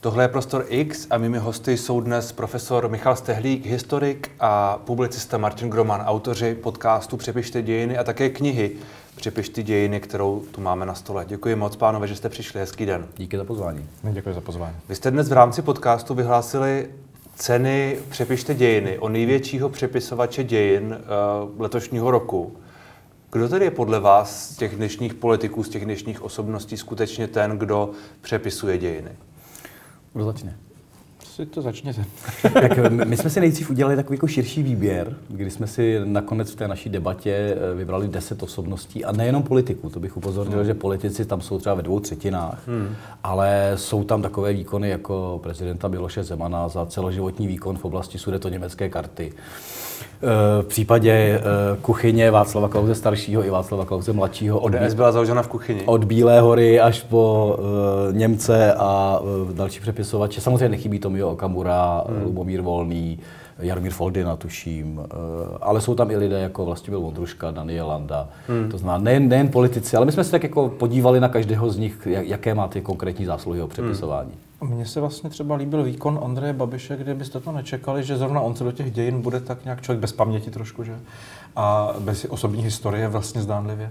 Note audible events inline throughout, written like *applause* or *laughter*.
Tohle je Prostor X a mými hosty jsou dnes profesor Michal Stehlík, historik a publicista Martin Groman, autoři podcastu Přepište dějiny a také knihy Přepište dějiny, kterou tu máme na stole. Děkuji moc, pánové, že jste přišli. Hezký den. Díky za pozvání. Děkuji za pozvání. Vy jste dnes v rámci podcastu vyhlásili ceny Přepište dějiny o největšího přepisovače dějin uh, letošního roku. Kdo tedy je podle vás z těch dnešních politiků, z těch dnešních osobností skutečně ten, kdo přepisuje dějiny? Kdo začne? Si to začněte. *laughs* tak my jsme si nejdřív udělali takový jako širší výběr, kdy jsme si nakonec v té naší debatě eh, vybrali deset osobností a nejenom politiků. To bych upozornil, hmm. že politici tam jsou třeba ve dvou třetinách, hmm. ale jsou tam takové výkony jako prezidenta Miloše Zemana za celoživotní výkon v oblasti německé karty. Eh, v případě eh, kuchyně Václava Klauze staršího i Václava Klauze mladšího. Od ODS byla založena v kuchyni. Od Bílé hory až po uh, Němce a další přepisovače. Samozřejmě nechybí Tomio Okamura, hmm. Lubomír Volný, Jarmír Foldina, tuším, ale jsou tam i lidé jako Vlastimil Vondruška, Daniel Landa, hmm. to znamená nejen, nejen politici, ale my jsme se tak jako podívali na každého z nich, jaké má ty konkrétní zásluhy o přepisování. Hmm. Mně se vlastně třeba líbil výkon Andreje Babiše, kde byste to nečekali, že zrovna on se do těch dějin bude tak nějak člověk bez paměti trošku, že? A bez osobní historie vlastně zdánlivě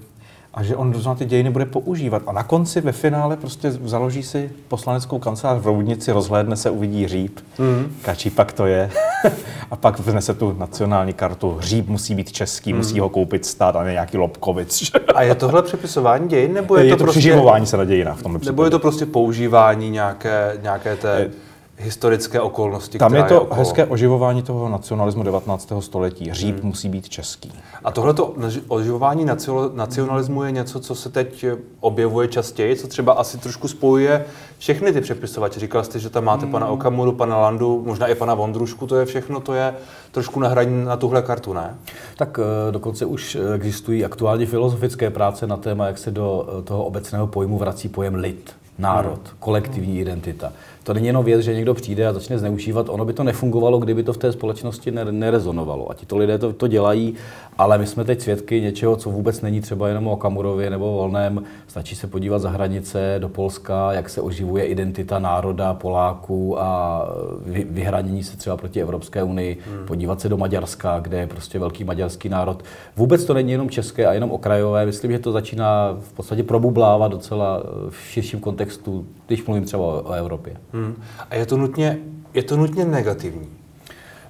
a že on na ty dějiny bude používat. A na konci ve finále prostě založí si poslaneckou kancelář v Roudnici, rozhlédne se, uvidí říp, mm. kačí pak to je, *laughs* a pak vnese tu nacionální kartu. Říp musí být český, mm. musí ho koupit stát a ne nějaký Lobkovic. *laughs* a je tohle přepisování dějin, nebo je, je to, to prostě... se na dějinách v tomhle Nebo je to prostě používání nějaké, nějaké té... Je historické okolnosti. Tam je to je hezké oživování toho nacionalismu 19. století. Říp hmm. musí být český. A tohleto oživování nacionalismu je něco, co se teď objevuje častěji, co třeba asi trošku spojuje všechny ty přepisovače. Říkal jste, že tam máte hmm. pana Okamuru, pana Landu, možná i pana Vondrušku, to je všechno, to je trošku nahraní na tuhle kartu, ne? Tak eh, dokonce už existují aktuálně filozofické práce na téma, jak se do eh, toho obecného pojmu vrací pojem lid národ, hmm. kolektivní identita. To není jenom věc, že někdo přijde a začne zneužívat. Ono by to nefungovalo, kdyby to v té společnosti nerezonovalo. A ti to lidé to, to dělají, ale my jsme teď svědky něčeho, co vůbec není třeba jenom o Kamurově nebo Volném. Stačí se podívat za hranice do Polska, jak se oživuje identita národa Poláků a vy, vyhranění se třeba proti Evropské unii. Hmm. Podívat se do Maďarska, kde je prostě velký maďarský národ. Vůbec to není jenom české a jenom okrajové. Myslím, že to začíná v podstatě probublávat docela v širším kontextu, když mluvím třeba o, o Evropě. Hmm. A je to nutně, je to nutně negativní?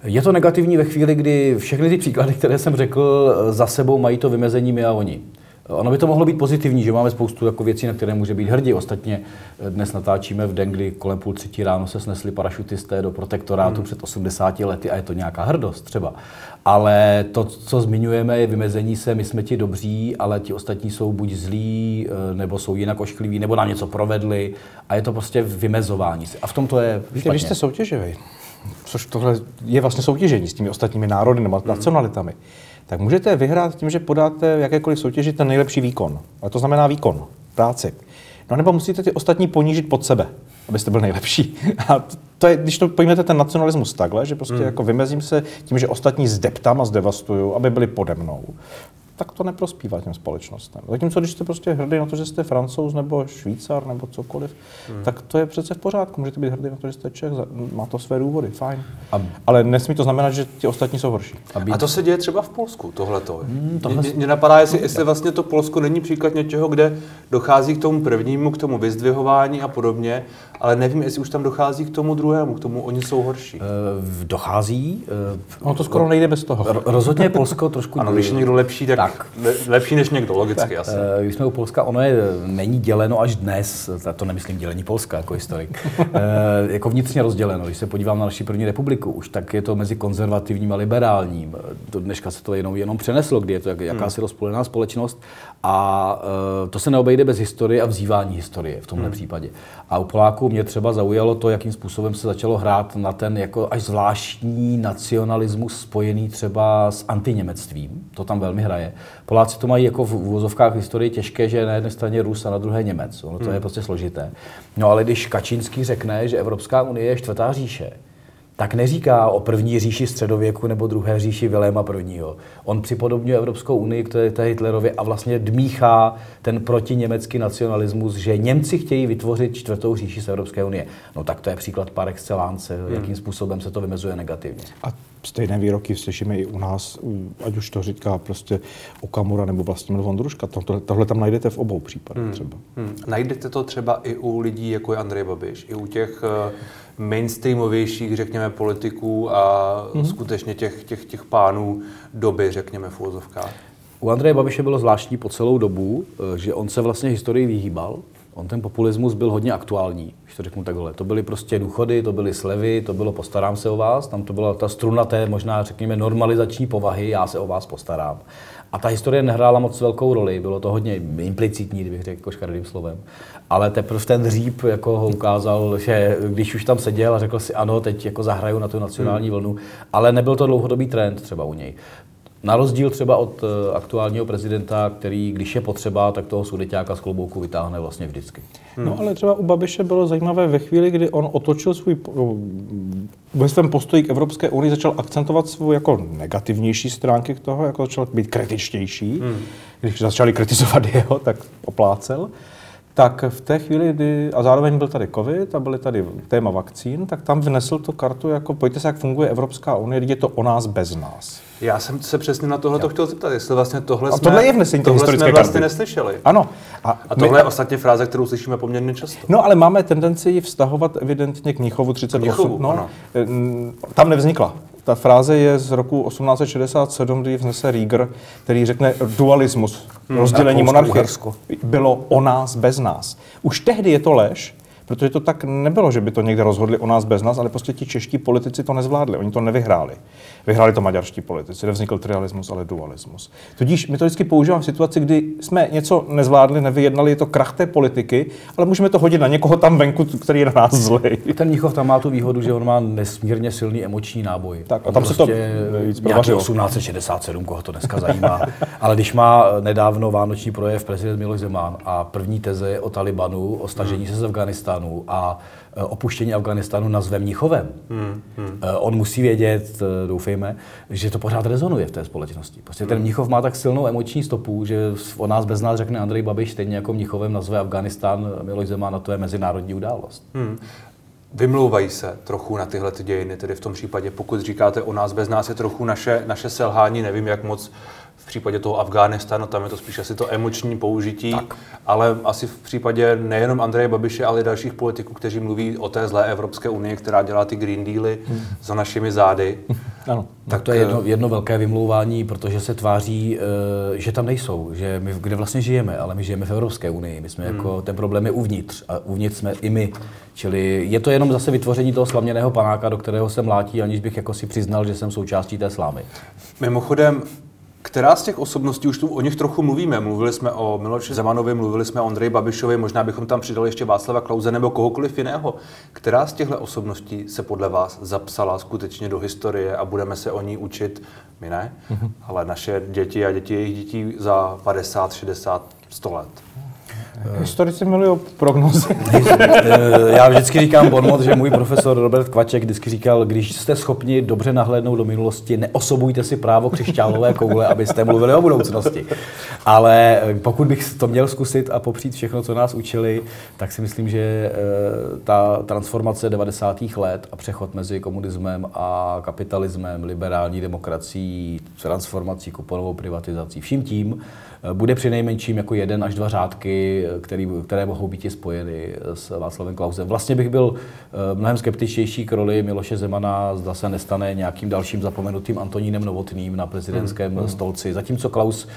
Je to negativní ve chvíli, kdy všechny ty příklady, které jsem řekl, za sebou mají to vymezení my a oni. Ono by to mohlo být pozitivní, že máme spoustu jako věcí, na které může být hrdí. Ostatně dnes natáčíme v den, kdy kolem půl třetí ráno se snesli parašutisté do protektorátu hmm. před 80 lety a je to nějaká hrdost třeba. Ale to, co zmiňujeme, je vymezení se, my jsme ti dobří, ale ti ostatní jsou buď zlí, eh, nebo jsou jinak oškliví, nebo nám něco provedli a je to prostě vymezování. A v tom to je Víte, vy jste soutěživý, což tohle je vlastně soutěžení s těmi ostatními národy nebo hmm. nacionalitami tak můžete vyhrát tím, že podáte jakékoliv soutěži ten nejlepší výkon. A to znamená výkon, práci. No nebo musíte ty ostatní ponížit pod sebe, abyste byl nejlepší. *laughs* A to je, když to pojmete ten nacionalismus takhle, že prostě mm. jako vymezím se tím, že ostatní zdeptám a zdevastuju, aby byli pode mnou, tak to neprospívá těm společnostem. Zatímco když jste prostě hrdý na to, že jste francouz nebo švýcar nebo cokoliv, hmm. tak to je přece v pořádku. Můžete být hrdý na to, že jste Čech, má to své důvody, fajn. A... Ale nesmí to znamenat, že ti ostatní jsou horší. A, být... a to se děje třeba v Polsku, tohleto. Hmm, tohle... Mě, mě napadá, jestli, jestli vlastně to Polsko není příklad něčeho, kde dochází k tomu prvnímu, k tomu vyzdvihování a podobně, ale nevím, jestli už tam dochází k tomu druhému, k tomu oni jsou horší. Uh, dochází. No to skoro nejde bez toho. Rozhodně Polsko trošku... Ano, když je někdo lepší, tak, tak. lepší než někdo, logicky tak, asi. Když jsme u Polska, ono je, není děleno až dnes, to nemyslím dělení Polska jako historik, *laughs* jako vnitřně rozděleno. Když se podívám na naši první republiku, už tak je to mezi konzervativním a liberálním. Do dneška se to jenom, jenom přeneslo, kdy je to jak, jakási hmm. rozpolená společnost a uh, to se neobejde bez historie a vzývání historie v tomhle hmm. případě. A u Poláků mě třeba zaujalo to, jakým způsobem se začalo hrát na ten jako až zvláštní nacionalismus spojený třeba s antiněmectvím. To tam velmi hraje. Poláci to mají jako v úvozovkách historii těžké, že na jedné straně Rus a na druhé Němec. Ono to hmm. je prostě složité. No ale když Kačínský řekne, že Evropská unie je čtvrtá říše, tak neříká o první říši středověku nebo druhé říši Viléma I. On připodobňuje Evropskou unii k té, Hitlerově a vlastně dmíchá ten protiněmecký nacionalismus, že Němci chtějí vytvořit čtvrtou říši z Evropské unie. No tak to je příklad par excellence, hmm. jakým způsobem se to vymezuje negativně. A stejné výroky slyšíme i u nás, ať už to říká prostě Okamura nebo Vlastimil Vondruška. Tohle, tohle tam najdete v obou případech hmm. třeba. Hmm. Najdete to třeba i u lidí, jako je Andrej Babiš, i u těch uh mainstreamovějších, řekněme, politiků a mm-hmm. skutečně těch, těch, těch pánů doby, řekněme, v úvozovkách. U Andreje Babiše bylo zvláštní po celou dobu, eh, že on se vlastně historii vyhýbal. On ten populismus byl hodně aktuální, když to řeknu takhle. To byly prostě důchody, to byly slevy, to bylo postarám se o vás, tam to byla ta struna té možná, řekněme, normalizační povahy, já se o vás postarám. A ta historie nehrála moc velkou roli, bylo to hodně implicitní, kdybych řekl jako škaredým slovem. Ale teprve ten dříp jako ho ukázal, že když už tam seděl a řekl si ano, teď jako zahraju na tu nacionální hmm. vlnu, ale nebyl to dlouhodobý trend třeba u něj. Na rozdíl třeba od eh, aktuálního prezidenta, který, když je potřeba, tak toho sudeťáka z klobouku vytáhne vlastně vždycky. Hmm. No ale třeba u Babiše bylo zajímavé ve chvíli, kdy on otočil svůj, ve svém postoji k Evropské unii začal akcentovat svou jako negativnější stránky k toho, jako začal být kritičtější. Hmm. Když začali kritizovat jeho, tak oplácel tak v té chvíli, kdy, a zároveň byl tady covid a byly tady téma vakcín, tak tam vnesl tu kartu jako, pojďte se, jak funguje Evropská unie, je to o nás bez nás. Já jsem se přesně na tohle to chtěl zeptat, jestli vlastně tohle a tohle jsme, je vnesení tohle historické jsme vlastně karty. neslyšeli. Ano. A, a tohle my, je ostatně fráze, kterou slyšíme poměrně často. No ale máme tendenci ji vztahovat evidentně k Mnichovu 38. Mnichovu, no, ano. Tam nevznikla. Ta fráze je z roku 1867, kdy vznese Rieger, který řekne dualismus, hmm, rozdělení monarchie, bylo o nás bez nás. Už tehdy je to lež, protože to tak nebylo, že by to někde rozhodli o nás bez nás, ale prostě ti čeští politici to nezvládli, oni to nevyhráli. Vyhráli to maďarští politici, nevznikl trialismus, ale dualismus. Tudíž my to vždycky používáme v situaci, kdy jsme něco nezvládli, nevyjednali, je to krach té politiky, ale můžeme to hodit na někoho tam venku, který je na nás zlej. Ten Mnichov tam má tu výhodu, že on má nesmírně silný emoční náboj. Tak a tam se to prostě nějaký 1867, koho to dneska zajímá. *laughs* ale když má nedávno vánoční projev prezident Miloš Zeman a první teze o Talibanu, o stažení hmm. se z Afganistánu a e, opuštění Afganistánu nazve Mnichovem. Hmm, hmm. On musí vědět, e, doufejme, že to pořád rezonuje v té společnosti. Prostě ten hmm. Mnichov má tak silnou emoční stopu, že o nás bez nás řekne Andrej Babiš, stejně jako Mnichovem nazve Afganistán Miloš Zeman a to je mezinárodní událost. Hmm. Vymlouvají se trochu na tyhle ty dějiny, tedy v tom případě, pokud říkáte o nás bez nás, je trochu naše, naše selhání, nevím, jak moc případě toho Afghánistánu, tam je to spíš asi to emoční použití, tak. ale asi v případě nejenom Andreje Babiše, ale i dalších politiků, kteří mluví o té zlé Evropské unii, která dělá ty Green Dealy hmm. za našimi zády. *laughs* Ano. Tak to je jedno, eh, jedno velké vymlouvání, protože se tváří, eh, že tam nejsou, že my kde vlastně žijeme, ale my žijeme v Evropské unii. My jsme hmm. jako, ten problém je uvnitř a uvnitř jsme i my. Čili je to jenom zase vytvoření toho slaměného panáka, do kterého se mlátí, aniž bych jako si přiznal, že jsem součástí té slámy. Mimochodem, která z těch osobností, už tu o nich trochu mluvíme, mluvili jsme o Miloši Zemanovi, mluvili jsme o Andreji Babišovi, možná bychom tam přidali ještě Václava Klauze nebo kohokoliv jiného. Která z těchto osobností se podle vás zapsala skutečně do historie a budeme se o ní učit, my ne, mm-hmm. ale naše děti a děti jejich dětí za 50, 60, 100 let? Historici milují prognozy. *laughs* Já vždycky říkám bonmot, že můj profesor Robert Kvaček vždycky říkal, když jste schopni dobře nahlédnout do minulosti, neosobujte si právo křišťálové koule, abyste mluvili o budoucnosti. Ale eh, pokud bych to měl zkusit a popřít všechno, co nás učili, tak si myslím, že eh, ta transformace 90. let a přechod mezi komunismem a kapitalismem, liberální demokracií, transformací, kuponovou privatizací, vším tím, Eh, bude při nejmenším jako jeden až dva řádky, eh, který, které mohou být spojeny s Václavem Klausem. Vlastně bych byl eh, mnohem skeptičtější k roli Miloše Zemana, zda se nestane nějakým dalším zapomenutým Antonínem Novotným na prezidentském hmm. stolci. Zatímco Klaus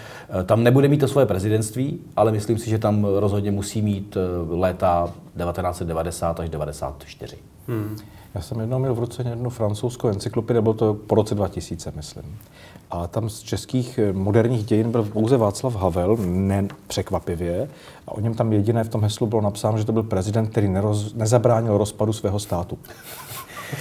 tam nebude mít to svoje prezidentství, ale myslím si, že tam rozhodně musí mít léta 1990 až 1994. Hmm. Já jsem jednou měl v ruce jednu francouzskou encyklopedii, bylo to po roce 2000, myslím. A tam z českých eh, moderních dějin byl pouze Václav Havel, ne překvapivě. A o něm tam jediné v tom heslu bylo napsáno, že to byl prezident, který neroz, nezabránil rozpadu svého státu.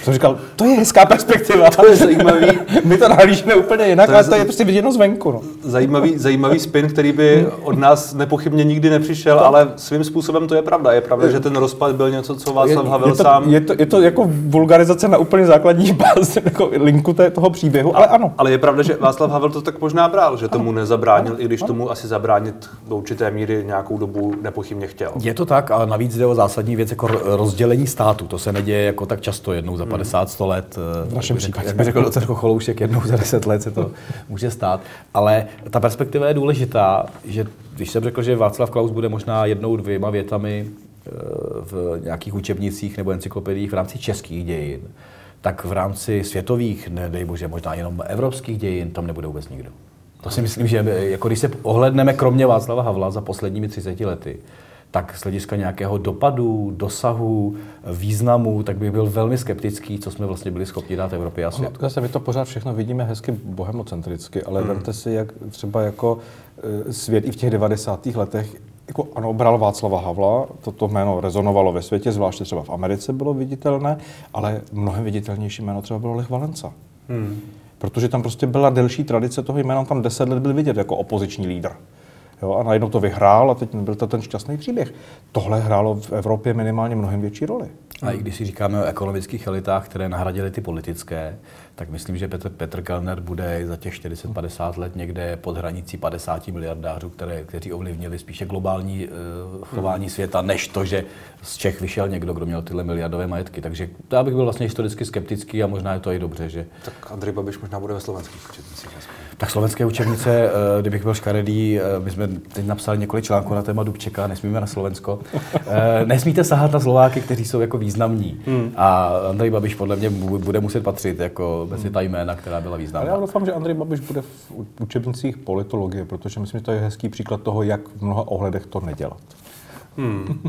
Jsem říkal, to je hezká perspektiva. To je zajímavý. *laughs* My to nahlížíme úplně jinak, To je ale to je prostě viděno zvenku. No. Zajímavý, zajímavý spin, který by od nás nepochybně nikdy nepřišel, ale svým způsobem to je pravda. Je pravda, že ten rozpad byl něco, co Václav Havel je, to, sám... je, to, je to jako vulgarizace na úplně základní *laughs* bázi, jako linku té, toho příběhu, ale ano. Ale je pravda, že Václav Havel to tak možná bral, že tomu nezabránil, i když tomu asi zabránit do určité míry nějakou dobu nepochybně chtěl. Je to tak, ale navíc jde o zásadní věc jako ro- rozdělení státu. To se neděje jako tak často jednou za 50-100 let. V našem jak, případě. jak by řekl docela Choloušek, jednou za 10 let se to *laughs* může stát. Ale ta perspektiva je důležitá, že když jsem řekl, že Václav Klaus bude možná jednou, dvěma větami eh, v nějakých učebnicích nebo encyklopediích v rámci českých dějin, tak v rámci světových, nedej bože, možná jenom evropských dějin, tam nebude vůbec nikdo. To si myslím, že by- jako když se ohledneme kromě Václava Havla za posledními 30 lety, tak z hlediska nějakého dopadu, dosahu, významu, tak bych byl velmi skeptický, co jsme vlastně byli schopni dát Evropě a světu. No, zase my to pořád všechno vidíme hezky bohemocentricky, ale hmm. vemte si, jak třeba jako eh, svět i v těch 90. letech jako ano, bral Václava Havla, toto jméno rezonovalo ve světě, zvláště třeba v Americe bylo viditelné, ale mnohem viditelnější jméno třeba bylo Lech Valenca. Hmm. Protože tam prostě byla delší tradice toho jména, tam deset let byl vidět jako opoziční lídr. Jo, a najednou to vyhrál a teď byl to ten šťastný příběh. Tohle hrálo v Evropě minimálně mnohem větší roli. A i když si říkáme o ekonomických elitách, které nahradily ty politické, tak myslím, že Petr, Petr Kellner bude za těch 40-50 let někde pod hranicí 50 miliardářů, které, kteří ovlivnili spíše globální uh, chování světa, než to, že z Čech vyšel někdo, kdo měl tyhle miliardové majetky. Takže já bych byl vlastně historicky skeptický a možná je to i dobře, že Tak Andrej Babiš možná bude ve slovenských. Tak slovenské učebnice, eh, kdybych byl škaredý, eh, my jsme teď napsali několik článků na téma Dubčeka, nesmíme na Slovensko. Eh, Nesmíte sahat na Slováky, kteří jsou jako významní. A Andrej Babiš podle mě bu- bude muset patřit jako mezi ta jména, která byla Ale já významná. doufám, že Andrej Babiš bude v učebnicích politologie, protože myslím, že to je hezký příklad toho, jak v mnoha ohledech to nedělat. Hmm.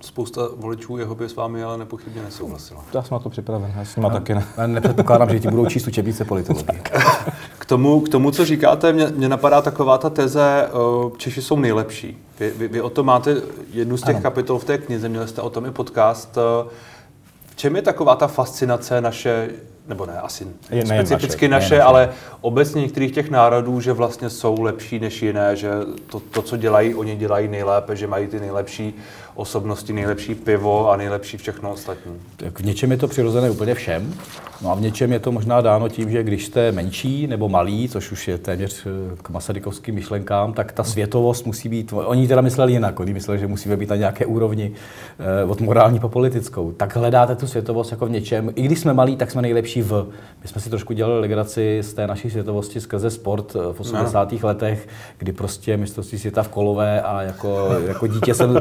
Spousta voličů jeho by s vámi ale nepochybně nesouhlasila. Já jsem na to připraven, já s nima taky ne. Já nepředpokládám, že ti budou číst učebnice politologie. *laughs* K tomu, k tomu co říkáte, mě, mě napadá taková ta teze, uh, Češi jsou nejlepší. Vy, vy, vy o tom máte jednu z těch ano. kapitol v té knize, měli jste o tom i podcast. Uh, v čem je taková ta fascinace naše, nebo ne, asi Je specificky naše, naše, naše. ale obecně některých těch národů, že vlastně jsou lepší než jiné, že to, to, co dělají, oni dělají nejlépe, že mají ty nejlepší osobnosti, nejlepší pivo a nejlepší všechno ostatní. Tak v něčem je to přirozené úplně všem. No a v něčem je to možná dáno tím, že když jste menší nebo malý, což už je téměř eh, k masarykovským myšlenkám, tak ta světovost musí být, oni teda mysleli jinak, oni mysleli, že musíme být na nějaké úrovni eh, od morální po politickou. Tak hledáte tu světovost jako v něčem. I když jsme malí, tak jsme nejlepší v. My jsme si trošku dělali legraci z té naší světovosti skrze sport eh, v 80. letech, kdy prostě mistrovství světa v kolové a jako, jako dítě jsem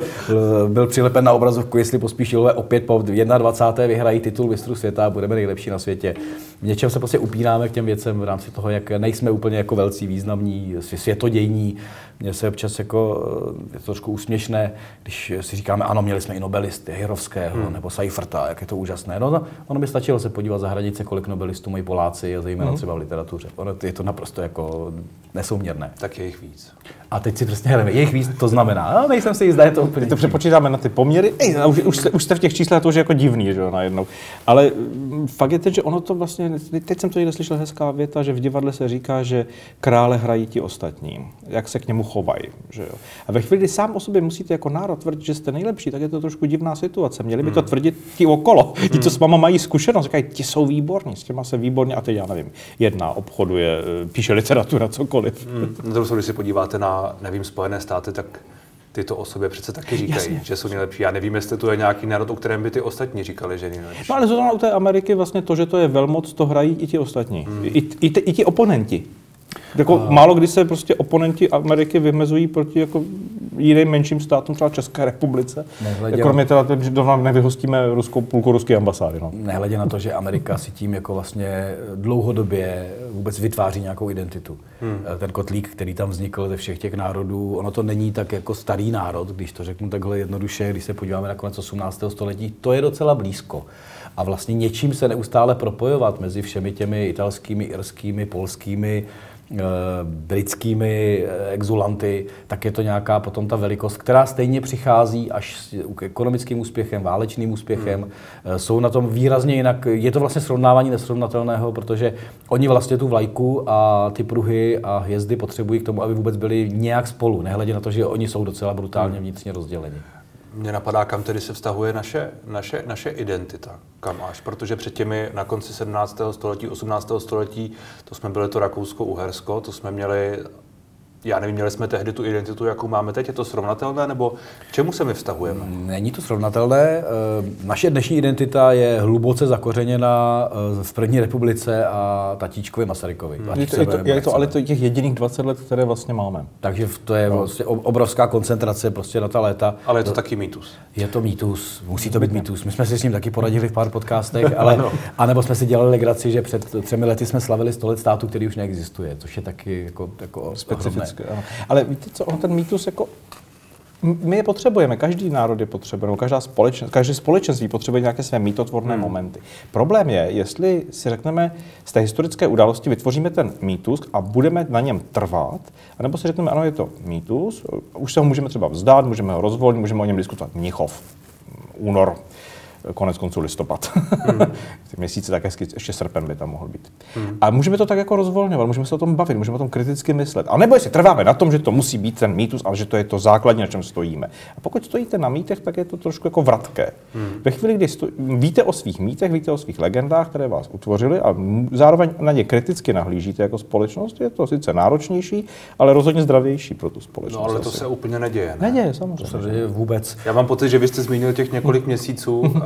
byl přilepen na obrazovku, jestli pospíšilové opět po 21. vyhrají titul mistrů světa a budeme nejlepší na světě. V něčem se prostě upínáme k těm věcem v rámci toho, jak nejsme úplně jako velcí, významní, svě- světodějní. Mně se občas jako, eh, je to trošku úsměšné, když si říkáme, ano, měli jsme i nobelisty, Hirovského hmm. nebo Seiferta, jak je to úžasné. No, no, ono by stačilo se podívat za hranice, kolik nobelistů mají Poláci a zejména třeba v literatuře. Ono je to naprosto jako nesouměrné. Tak je jich víc. A teď si přesně hrajeme, jejich víc to znamená, no, nejsem si jistá, je to úplně. Teď to přepočítáme na ty poměry, ej, už, už, jste, už jste v těch číslech, to už je jako divný, že jo, najednou. Ale mm, fakt je ten, že ono to vlastně, teď jsem to někde slyšel hezká věta, že v divadle se říká, že krále hrají ti ostatní, jak se k němu chovají, že jo. A ve chvíli, kdy sám o sobě musíte jako národ tvrdit, že jste nejlepší, tak je to trošku divná situace. Měli by to tvrdit ti okolo, ti, co s váma mají zkušenost, říkají, ti jsou výborní, s těma se výborně, a teď já nevím, jedna obchoduje, píše literatura, cokoliv. Hmm. Na druhou když se podíváte na, nevím, Spojené státy, tak tyto o sobě přece taky říkají, Jasně. že jsou nejlepší. Já nevím, jestli to je nějaký národ, o kterém by ty ostatní říkali, že nejlepší. No ale zrovna u té Ameriky vlastně to, že to je velmoc, to hrají i ti ostatní. Hmm. I, i, i, ti oponenti. Jako A- málo kdy se prostě oponenti Ameriky vymezují proti jako jiným menším státům, třeba České republice. Nehledě- Kromě teda, toho, že doma nevyhostíme ruskou půlku ruské ambasády. No. Nehledě na to, že Amerika si tím jako vlastně dlouhodobě vůbec vytváří nějakou identitu. Hmm. Ten kotlík, který tam vznikl ze všech těch národů, ono to není tak jako starý národ, když to řeknu takhle jednoduše, když se podíváme na konec 18. století, to je docela blízko. A vlastně něčím se neustále propojovat mezi všemi těmi italskými, irskými, polskými, britskými eh, exulanty, tak je to nějaká potom ta velikost, která stejně přichází až s ekonomickým úspěchem, válečným úspěchem. Hmm. Jsou na tom výrazně jinak. Je to vlastně srovnávání nesrovnatelného, protože oni vlastně tu vlajku a ty pruhy a hvězdy potřebují k tomu, aby vůbec byli nějak spolu, nehledě na to, že oni jsou docela brutálně hmm. vnitřně rozděleni. Mně napadá, kam tedy se vztahuje naše, naše, naše identita. Kam až? Protože před těmi na konci 17. století, 18. století, to jsme byli to Rakousko-Uhersko, to jsme měli já nevím, měli jsme tehdy tu identitu, jakou máme teď, je to srovnatelné, nebo k čemu se my vztahujeme? Není to srovnatelné. Eh, naše dnešní identita je hluboce zakořeněna eh, v první republice a tatíčkovi Masarykovi. Hmm. Je to, je to, je to ale to těch jediných 20 let, které vlastně máme. Takže to je no. vlastně obrovská koncentrace prostě na ta léta. Ale je to, to taky mýtus. Je to mýtus, musí to být mýtus. My jsme si s ním taky poradili v pár podcastech, *laughs* ale no. anebo jsme si dělali legraci, že před třemi lety jsme slavili 100 let státu, který už neexistuje, což je taky jako, jako specifické vždycky, ano. Ale víte co, on ten mýtus jako my je potřebujeme, každý národ je potřebuje, každá společenství, každé společenství potřebuje nějaké své mýtotvorné hmm. momenty. Problém je, jestli si řekneme, z té historické události vytvoříme ten mýtus a budeme na něm trvat, anebo si řekneme, ano, je to mýtus, už se ho můžeme třeba vzdát, můžeme ho rozvolnit, můžeme o něm diskutovat. Mnichov, únor konec konců listopad. Hmm. *laughs* Ty měsíce tak hezky, ještě srpen by tam mohl být. Hmm. A můžeme to tak jako rozvolňovat, můžeme se o tom bavit, můžeme o tom kriticky myslet. A nebo jestli trváme na tom, že to musí být ten mýtus, ale že to je to základní, na čem stojíme. A pokud stojíte na mýtech, tak je to trošku jako vratké. Hmm. Ve chvíli, kdy sto... víte o svých mýtech, víte o svých legendách, které vás utvořily a zároveň na ně kriticky nahlížíte jako společnost, je to sice náročnější, ale rozhodně zdravější pro tu společnost. No ale to asi. se úplně neděje. Ne? Neděje, samozřejmě. To se vůbec. Já mám pocit, že vy jste zmínil těch několik měsíců *laughs*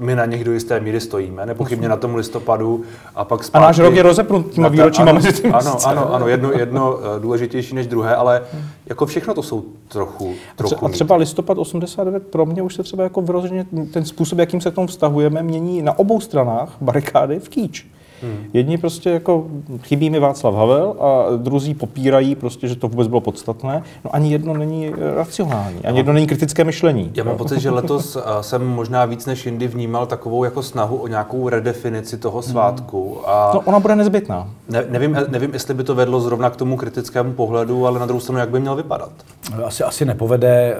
my na nich do jisté míry stojíme, nepochybně na tom listopadu a pak zpátky... A náš rok je rozepnut těma výročíma mezi tím. Ano, ano, ano, jedno, jedno eh, důležitější než druhé, ale jako všechno to jsou trochu, trochu A třeba listopad 89 pro mě už se třeba jako vyrozeně ten způsob, jakým se k tomu vztahujeme, mění na obou stranách barikády v kýč. Hmm. Jedni prostě jako chybí mi Václav Havel a druzí popírají prostě, že to vůbec bylo podstatné. No ani jedno není racionální, ani no. jedno není kritické myšlení. Já mám pocit, že *laughs* letos eh, jsem možná víc než jindy vnímal takovou jako snahu o nějakou redefinici toho hmm. svátku. A no, ona bude nezbytná. Ne, nevím, nevím, jestli by to vedlo zrovna k tomu kritickému pohledu, ale na druhou stranu, jak by měl vypadat. Asi, asi nepovede.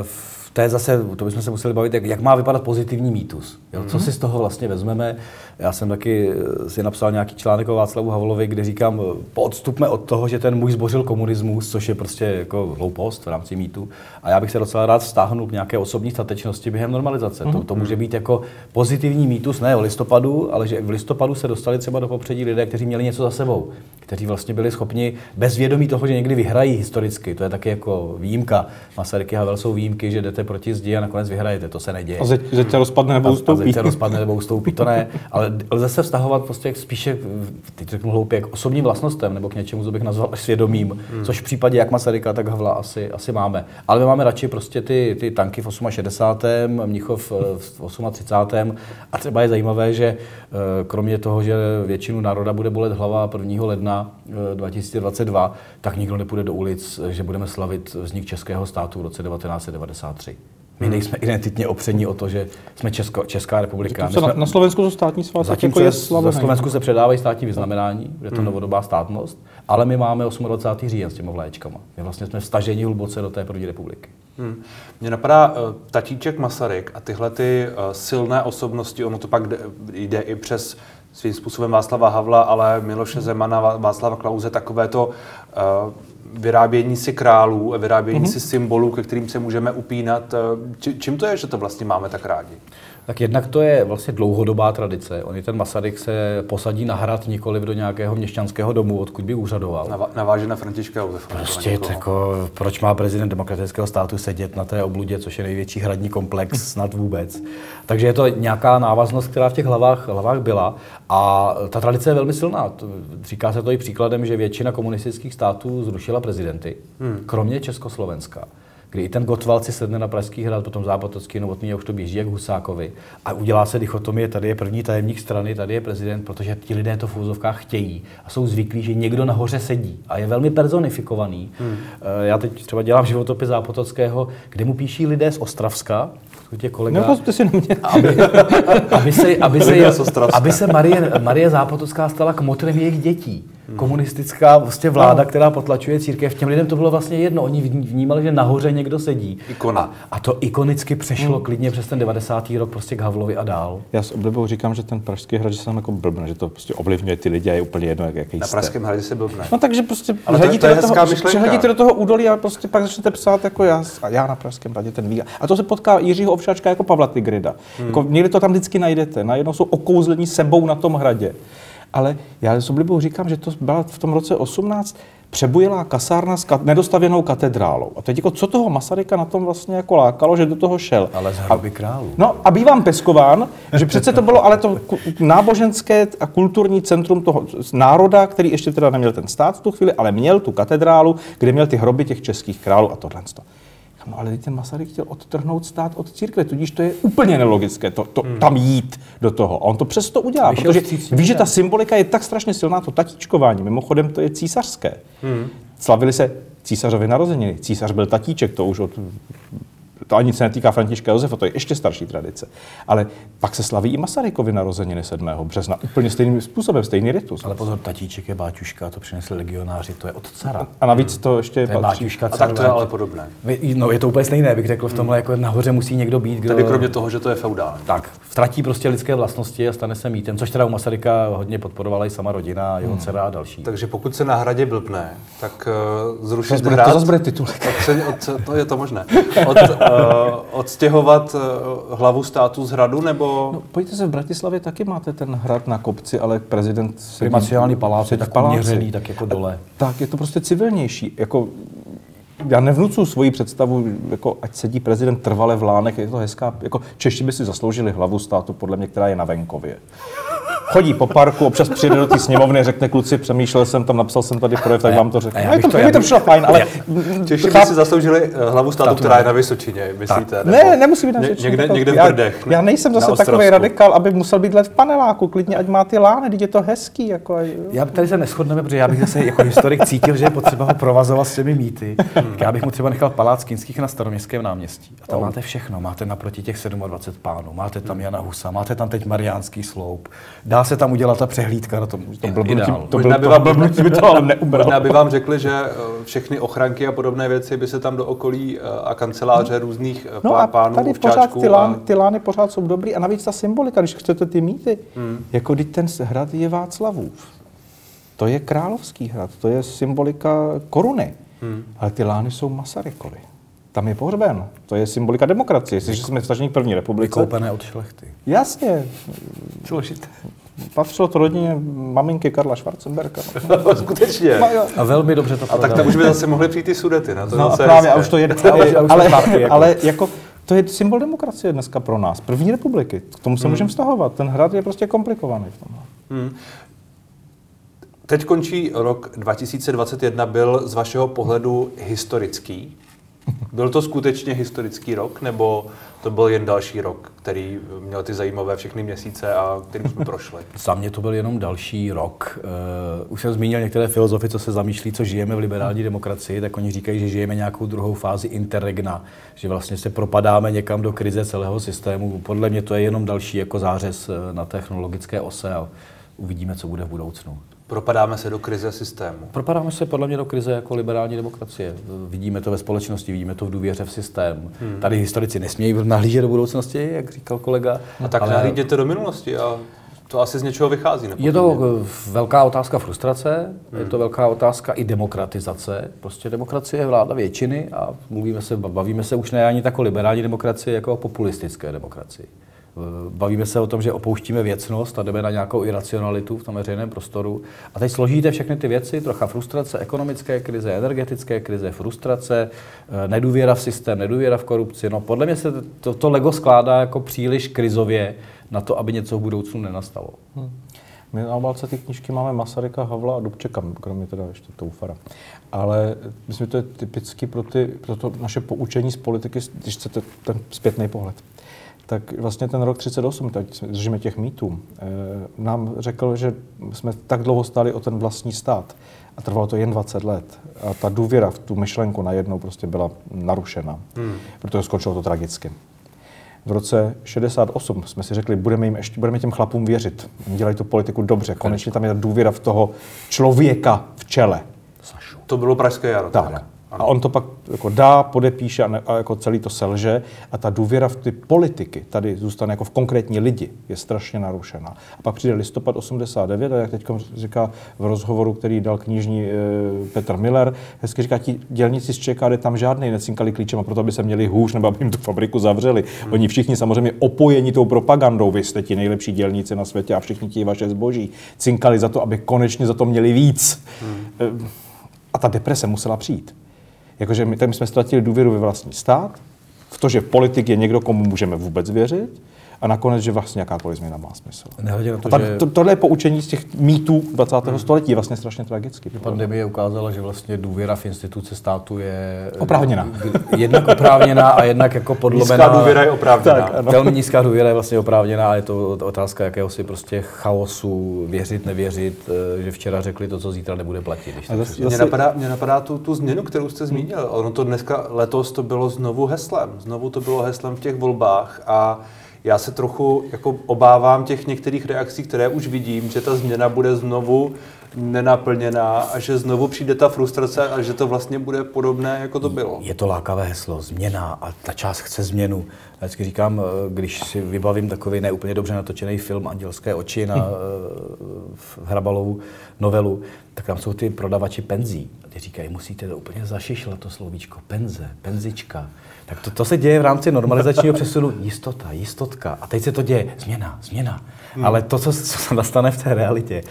Uh, to je zase, to bychom se museli bavit, jak, jak má vypadat pozitivní mýtus. Jo? Co mhm. si z toho vlastně vezmeme? Já jsem taky eh, si napsal nějaký článek o Václavu Havlovi, kde říkám, eh, odstupme od toho, že ten muž zbořil komunismus, což je prostě jako hloupost v rámci mýtu. A já bych se docela rád vztáhnul k nějaké osobní statečnosti během normalizace. Mm-hmm. To, to může být jako pozitivní mýtus, ne o listopadu, ale že v listopadu se dostali třeba do popředí lidé, kteří měli něco za sebou, kteří vlastně byli schopni bez vědomí toho, že někdy vyhrají historicky. To je taky jako výjimka. Masaryky Havel jsou výjimky, že jdete proti zdi a nakonec vyhrajete. To se neděje. A zeď se rozpadne nebo ustoupí. A zeď se rozpadne nebo ustoupí, to ne. *laughs* Ale lze se vztahovat prostě spíše, teď řeknu hloupě, k osobním vlastnostem nebo k něčemu, co bych nazval svědomím, hmm. což v případě jak Masaryka, tak Havla asi, asi máme. Ale my máme radši prostě ty, ty tanky v 68., Mnichov v 38. A třeba je zajímavé, že eh, kromě toho, že většinu národa bude bolet hlava 1. ledna 2022, eh, tak nikdo nepůjde do ulic, že budeme slavit vznik Českého státu v roce 1993. My nejsme identitně opření o to, že jsme Česko, Česká republika. jsme, na, na Slovensku to státní svátek jako je slavený. Na Slovensku se předávají státní vyznamenání, je to hmm. novodobá státnost, ale my máme 28. říjen s těmi vlaječkama. My vlastně jsme vstaženi hluboce do té první republiky. Hmm. Mně napadá uh, tatíček Masaryk a tyhle ty uh, silné osobnosti, ono to pak jde, jde i přes svým způsobem Václava Havla, ale Miloše Zemana, Václava Klauze, takové to uh, vyrábění si králů, vyrábění mm-hmm. si symbolů, ke kterým se můžeme upínat. Či, čím to je, že to vlastně máme tak rádi? Tak jednak to je vlastně dlouhodobá tradice. On ten Masaryk se posadí na hrad nikoli do nějakého měšťanského domu, odkud by úřadoval. Nava, naváže na Františka Josefa. Prostě jako, proč má prezident demokratického státu sedět na té obludě, což je největší hradní komplex *laughs* snad vůbec. Takže je to nějaká návaznost, která v těch hlavách, hlavách byla. A ta tradice je velmi silná. Říká se to i příkladem, že většina komunistických států zrušila prezidenty, hmm. kromě Československa kdy i ten Gotwald si sedne na Pražský hrad, potom Zápotocký, Novotný a už to běží jak Husákovi. A udělá se dichotomie, tady je první tajemník strany, tady je prezident, protože ti lidé to v úzovkách chtějí a jsou zvyklí, že někdo nahoře sedí a je velmi personifikovaný. Hmm. Eh, já teď třeba dělám životopis Zápotockého, kde mu píší lidé z Ostravska, tě kolega, Nepozte si na mě. Aby, aby se, aby se, aby se Marie, Marie Zápotocká stala kmotrem jejich dětí. Komunistická vlastně vláda, která potlačuje církev. Těm lidem to bylo vlastně jedno. Oni vnímali, že nahoře někdo sedí. Ikona. A, a to ikonicky přešlo klidně přes ten 90. rok prostě k Havlovi a dál. Já s oblibou říkám, že ten Pražský hrad, že se tam jako blbne, že to prostě ovlivňuje ty lidi a je úplně jedno, jak, jaký Na jste. Pražském hradě se blbne. No takže prostě Ale to je- to je do toho, myšlenka. přehledíte do toho údolí a prostě pak začnete psát jako já, a já na Pražském hradě ten víga. A to se potká Jiřího Ovšáčka jako Pavla Tigrida. Hmm. Jako, někdy to tam vždycky najdete. Najednou jsou okouzlení sebou na tom hradě. Ale já s oblibou říkám, že to byla v tom roce 18 přebujelá kasárna s ka- nedostavěnou katedrálou. A teď jako co toho Masaryka na tom vlastně jako lákalo, že do toho šel. Ale z hroby králů. No a bývám peskován, že přece to bylo ale to náboženské a kulturní centrum toho národa, který ještě teda neměl ten stát v tu chvíli, ale měl tu katedrálu, kde měl ty hroby těch českých králů a tohle. No ale teď ten Masaryk chtěl odtrhnout stát od církve, tudíž to je úplně nelogické to, to, hmm. tam jít do toho. A on to přesto udělá, Vyšel protože vstříc ví, že ta symbolika je tak strašně silná, to tatíčkování. Mimochodem to je císařské. Hmm. Slavili se císařovy narozeniny. Císař byl tatíček, to už od to ani se netýká Františka Josefa, to je ještě starší tradice. Ale pak se slaví i Masarykovi narozeniny 7. března. Úplně stejným způsobem, stejný ritus. Ale pozor, tatíček je Báťuška, to přinesli legionáři, to je od cara. A navíc to ještě To je patří. Báťuška A tak to je ale podobné. No je to úplně stejné, bych řekl, v tomhle jako nahoře musí někdo být, kdo... Tedy kromě toho, že to je feudální. Tak, ztratí prostě lidské vlastnosti a stane se mýtem, což teda u Masaryka hodně podporovala i sama rodina, jeho dcera a další. Takže pokud se na hradě blbne, tak uh, zrušit Zas bude- hrad... to zas bude titulek. To je to možné. *laughs* Od, odstěhovat uh, hlavu státu z hradu, nebo... No, pojďte se, v Bratislavě taky máte ten hrad na kopci, ale prezident Primaciální palác je tak uměřený, tak jako dole. Tak je to prostě civilnější. Jako, já nevnucu svoji představu, jako ať sedí prezident trvale v lánech, je to hezká, jako Češi by si zasloužili hlavu státu, podle mě, která je na venkově. Chodí po parku, občas přijde do té sněmovny, řekne kluci, přemýšlel jsem tam, napsal jsem tady projev, tak vám to řeknu. No, to, to- to, já přišlo fajn, ale Češi by si zasloužili eh, hlavu státu, Státu, která je na Vysočině, myslíte? Ne, nemusí být na Ně- Vysočině, někde, někde v já, Brdech. Já nejsem zase takový radikál, aby musel být let v paneláku, klidně, ať má ty lány, teď je to hezký. Jako, Já tady se neschodneme, protože já bych zase jako historik cítil, že je potřeba ho provazovat s těmi mýty. Tak já bych mu třeba nechal palác Kinských na staroměstském náměstí. A tam máte všechno. Máte naproti těch 27 pánů, máte tam Jana Husa, máte tam teď Mariánský sloup. Dá se tam udělat ta přehlídka na tom. to blbnutí, to Možná byl, by to vám- blbnutí by to ale neubral. Možná by vám řekli, že eh, všechny ochranky a podobné věci by se tam do okolí eh, a kanceláře různých eh, No pá- a pánů, tady pořád ty, a- lán, ty lány pořád jsou dobrý a navíc ta symbolika, když chcete ty mýty, hmm. jako když ten hrad je Václavův. To je královský hrad, to je symbolika koruny, hmm. ale ty lány jsou Masarykovi. Tam je pohřben. To je symbolika demokracie. Jestliže jsme vstažení k první republice. Vykoupené od šlechty. Jasně, Složité. Patřilo to rodině maminky Karla Schwarzenberga. *laughs* Skutečně. No, jo. A velmi dobře to A tak tam už by zase mohly přijít ty sudety. Na to No, zase právě, a už to už *laughs* ale, zpátky, jako. ale jako, to je symbol demokracie dneska pro nás, první republiky. K tomu se můžeme vztahovat. Ten hrad je prostě komplikovaný v tomhle. Teď končí rok 2021, byl z vašeho pohledu historický? Byl to skutečně historický rok, nebo to byl jen další rok, který měl ty zajímavé všechny měsíce a kterým jsme prošli? *laughs* Za mě to byl jenom další rok. Uh, už jsem zmínil některé filozofy, co se zamýšlí, co žijeme v liberální demokracii, tak oni říkají, že žijeme nějakou druhou fázi interregna, že vlastně se propadáme někam do krize celého systému. Podle mě to je jenom další jako zářez eh, na technologické ose a uvidíme, co bude v budoucnu. Propadáme se do krize systému. Propadáme se podle mě do krize jako liberální demokracie. Vidíme to ve společnosti, vidíme to v důvěře v systém. Hmm. Tady historici nesmějí nahlížet do budoucnosti, jak říkal kolega. A tak ale... nahlídněte do minulosti a to asi z něčeho vychází. Je to eh, velká otázka frustrace, hmm. je to velká otázka i demokratizace. Prostě demokracie je vláda většiny a mluvíme se, bavíme se už ne ani tak o liberální demokracii, jako o populistické demokracii. Eh, Bavíme se o tom, že opouštíme věcnost a jdeme na nějakou iracionalitu v tom veřejném prostoru. A teď složíte všechny ty věci, trocha frustrace, ekonomické krize, energetické krize, frustrace, eh, nedůvěra v systém, nedůvěra v korupci. No podle mě se to, to Lego skládá jako příliš krizově na to, aby něco v budoucnu nenastalo. Hmm. My na obálce té knížky máme Masaryka, Havla a Dubčeka, kromě teda ještě Toufara. Ale myslím, že to je typicky pro, ty, pro to naše poučení z politiky, když chcete ten zpětný pohled. Tak vlastně ten rok 38, tak držíme těch mýtů, eh, nám řekl, že jsme tak dlouho stáli o ten vlastní stát a trvalo to jen 20 let. A ta důvěra v tu myšlenku najednou prostě byla narušena, hmm. protože skončilo to tragicky. v roce 68 jsme si řekli, budeme, jim ještě, budeme těm chlapům věřit. Dělají tu politiku dobře. Konečně tam je ta důvěra v toho člověka v čele. To bylo Pražské jaro. Tak. A on to pak jako dá, podepíše a, ne, a jako celý to selže a ta důvěra v ty politiky tady zůstane jako v konkrétní lidi, je strašně narušená. A pak přijde listopad 89 a jak teď říká v rozhovoru, který dal knižní e, Petr Miller, hezky říká, ti dělníci z ČKD tam žádný necinkali klíčem a proto, aby se měli hůř nebo aby jim tu fabriku zavřeli. Hmm. Oni všichni samozřejmě opojení tou propagandou, vy jste ti nejlepší dělníci na světě a všichni ti vaše zboží, cinkali za to, aby konečně za to měli víc. Hmm. E, a ta deprese musela přijít. Jakože my, my jsme ztratili důvěru ve vlastní stát, v to, že politik je někdo, komu můžeme vůbec věřit, a nakonec, že vlastně jakákoliv změna má smysl. Nehledě na to, a že... to, tohle je poučení z těch mýtů 20. Hmm. století, je vlastně strašně tragický. Pandemie ukázala, že vlastně důvěra v instituce státu je... Oprávněná. *laughs* Jednak oprávněná a jednak jako podlomená. Nízká důvěra je oprávněná. Tak, Velmi nízká důvěra je vlastně oprávněná a je to otázka jakéhosi prostě chaosu, věřit, nevěřit, eh, že včera řekli to, co zítra nebude platit. Když zase, mě napadá, mě napadá tu, tu změnu, kterou jste zmínil. Ono to dneska, letos to bylo znovu heslem. Znovu to bylo heslem v těch volbách a já se trochu jako obávám těch některých reakcí, které už vidím, že ta změna bude znovu nenaplněná a že znovu přijde ta frustrace a že to vlastně bude podobné, jako to bylo. Je to lákavé heslo, změna a ta část chce změnu. Já vždycky říkám, eh, když si vybavím takový neúplně dobře natočený film Andělské oči na hm. Hrabalovu novelu, tak tam jsou ty prodavači penzí. Ty říkají, musíte to úplně zašišlat to slovíčko, penze, penzička. Tak to, to se děje v rámci normalizačního *laughs* přesunu jistota, jistotka. A teď se to děje změna, změna. Hmm. Ale to, co, co se nastane v té realitě,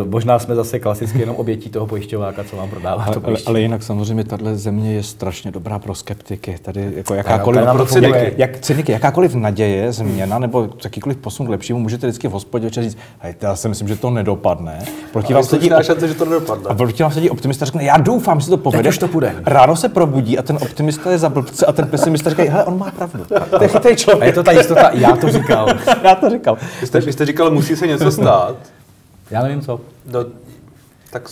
uh, možná jsme zase klasicky jenom obětí toho pojišťováka, co vám prodává ale, to ale, ale jinak samozřejmě tahle země je strašně dobrá pro skeptiky. Tady jako jakákoliv, pro cyniky. Jak, cyniky, jakákoliv naděje, změna nebo jakýkoliv posun k lepšímu, můžete vždycky v hospodě večer říct, hej, já si myslím, že to nedopadne. Proti vám sedí, šance, že to nedopadne. A proti vám sedí optimista řekne, já doufám, že to povede. už to půjde. Ráno se probudí a ten optimista je za blbce a ten pesimista říká, hele, on má pravdu. *laughs* To je chytrý člověk. A je to ta jistota, já to říkal. *laughs* já to říkal. Vy jste, vy jste říkal, musí se něco stát. Já nevím co. No, tak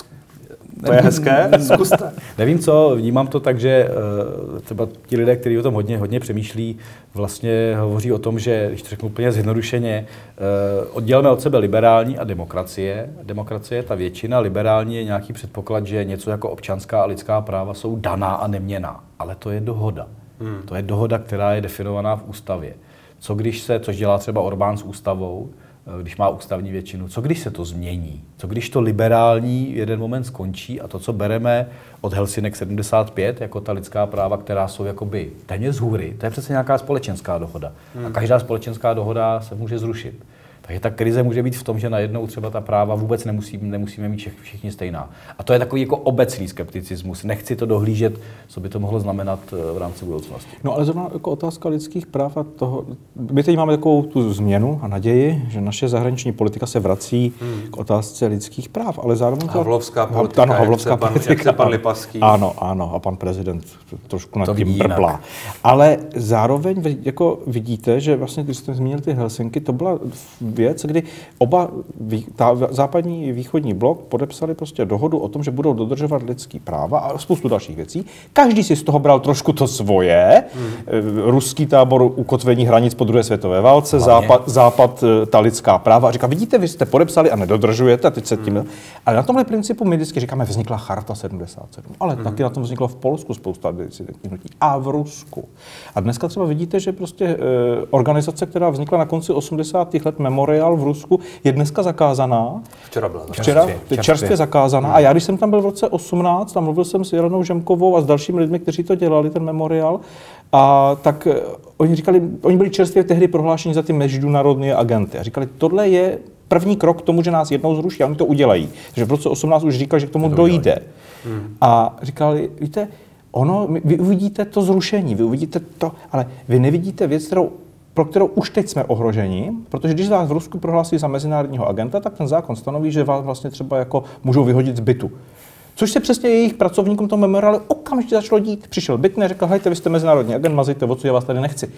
to je hezké, zkuste. Nevím co, vnímám to tak, že uh, třeba ti lidé, kteří o tom hodně, hodně přemýšlí, vlastně hovoří o tom, že, když to řeknu úplně zjednodušeně, uh, oddělíme od sebe liberální a demokracie. Demokracie, ta většina, liberální je nějaký předpoklad, že něco jako občanská a lidská práva jsou daná a neměná. Ale to je dohoda. Hmm. To je dohoda, která je definovaná v ústavě. Co když se, což dělá třeba Orbán s ústavou, eh, když má ústavní většinu, co když se to změní? Co když to liberální jeden moment skončí a to, co bereme od Helsinek 75, jako ta lidská práva, která jsou jakoby téměř z hůry, to je přece nějaká společenská dohoda. Hmm. A každá společenská dohoda se může zrušit. Takže ta krize může být v tom, že najednou třeba ta práva vůbec nemusí, nemusíme mít všichni stejná. A to je takový jako obecný skepticismus. Nechci to dohlížet, co by to mohlo znamenat eh, v rámci budoucnosti. No ale zrovna jako otázka lidských práv a toho, my teď máme takovou tu změnu a naději, že naše zahraniční politika se vrací hmm. k otázce lidských práv, ale zároveň... Havlovská politika, ano, Havlovská jak politika. Pan Lipaský. Ano, ano, a pan prezident trošku nad to tím brblá. Ale zároveň jako vidíte, že vlastně, když jste zmínil ty Helsinky, to byla věc, kdy oba ta západní i východní blok podepsali prostě dohodu o tom, že budou dodržovat lidský práva a spoustu dalších věcí. Každý si z toho bral trošku to svoje. Hmm. Ruský tábor ukotvení hranic po druhé světové válce, západ, západ eh, ta lidská práva. A říká, vidíte, vy jste podepsali a nedodržujete a teď se tím... Hmm. Ale na tomhle principu my vždycky říkáme, vznikla charta 77. Ale hmm. taky na tom vzniklo v Polsku spousta hnutí a v Rusku. A dneska třeba vidíte, že prostě e, organizace, která vznikla na konci 80. let, Memorial, L'Oreal v Rusku je dneska zakázaná. Včera byla. Včera, čerstvě, čerstvě. čerstvě zakázaná. Hmm. A já, když jsem tam byl v roce 18, tam mluvil jsem s Jelenou Žemkovou a s dalšími lidmi, kteří to dělali, ten memoriál, a tak eh, oni říkali, oni byli čerstvě tehdy prohlášeni za ty mezinárodní agenty. A říkali, tohle je první krok k tomu, že nás jednou zruší a oni to udělají. Takže v roce 18 už říkali, že k tomu to dojde. Hmm. A říkali, víte, ono, vy uvidíte to zrušení, vy uvidíte to, ale vy nevidíte věc, kterou pro kterou už teď jsme ohroženi, protože když vás v Rusku prohlásí za mezinárodního agenta, tak ten zákon stanoví, že vás vlastně třeba jako můžou vyhodit z bytu. Což se přesně jejich pracovníkům toho memoriálu okamžitě začalo dít. Přišel bytný, řekl, hejte, vy jste mezinárodní agent, mazejte odsud, já vás tady nechci.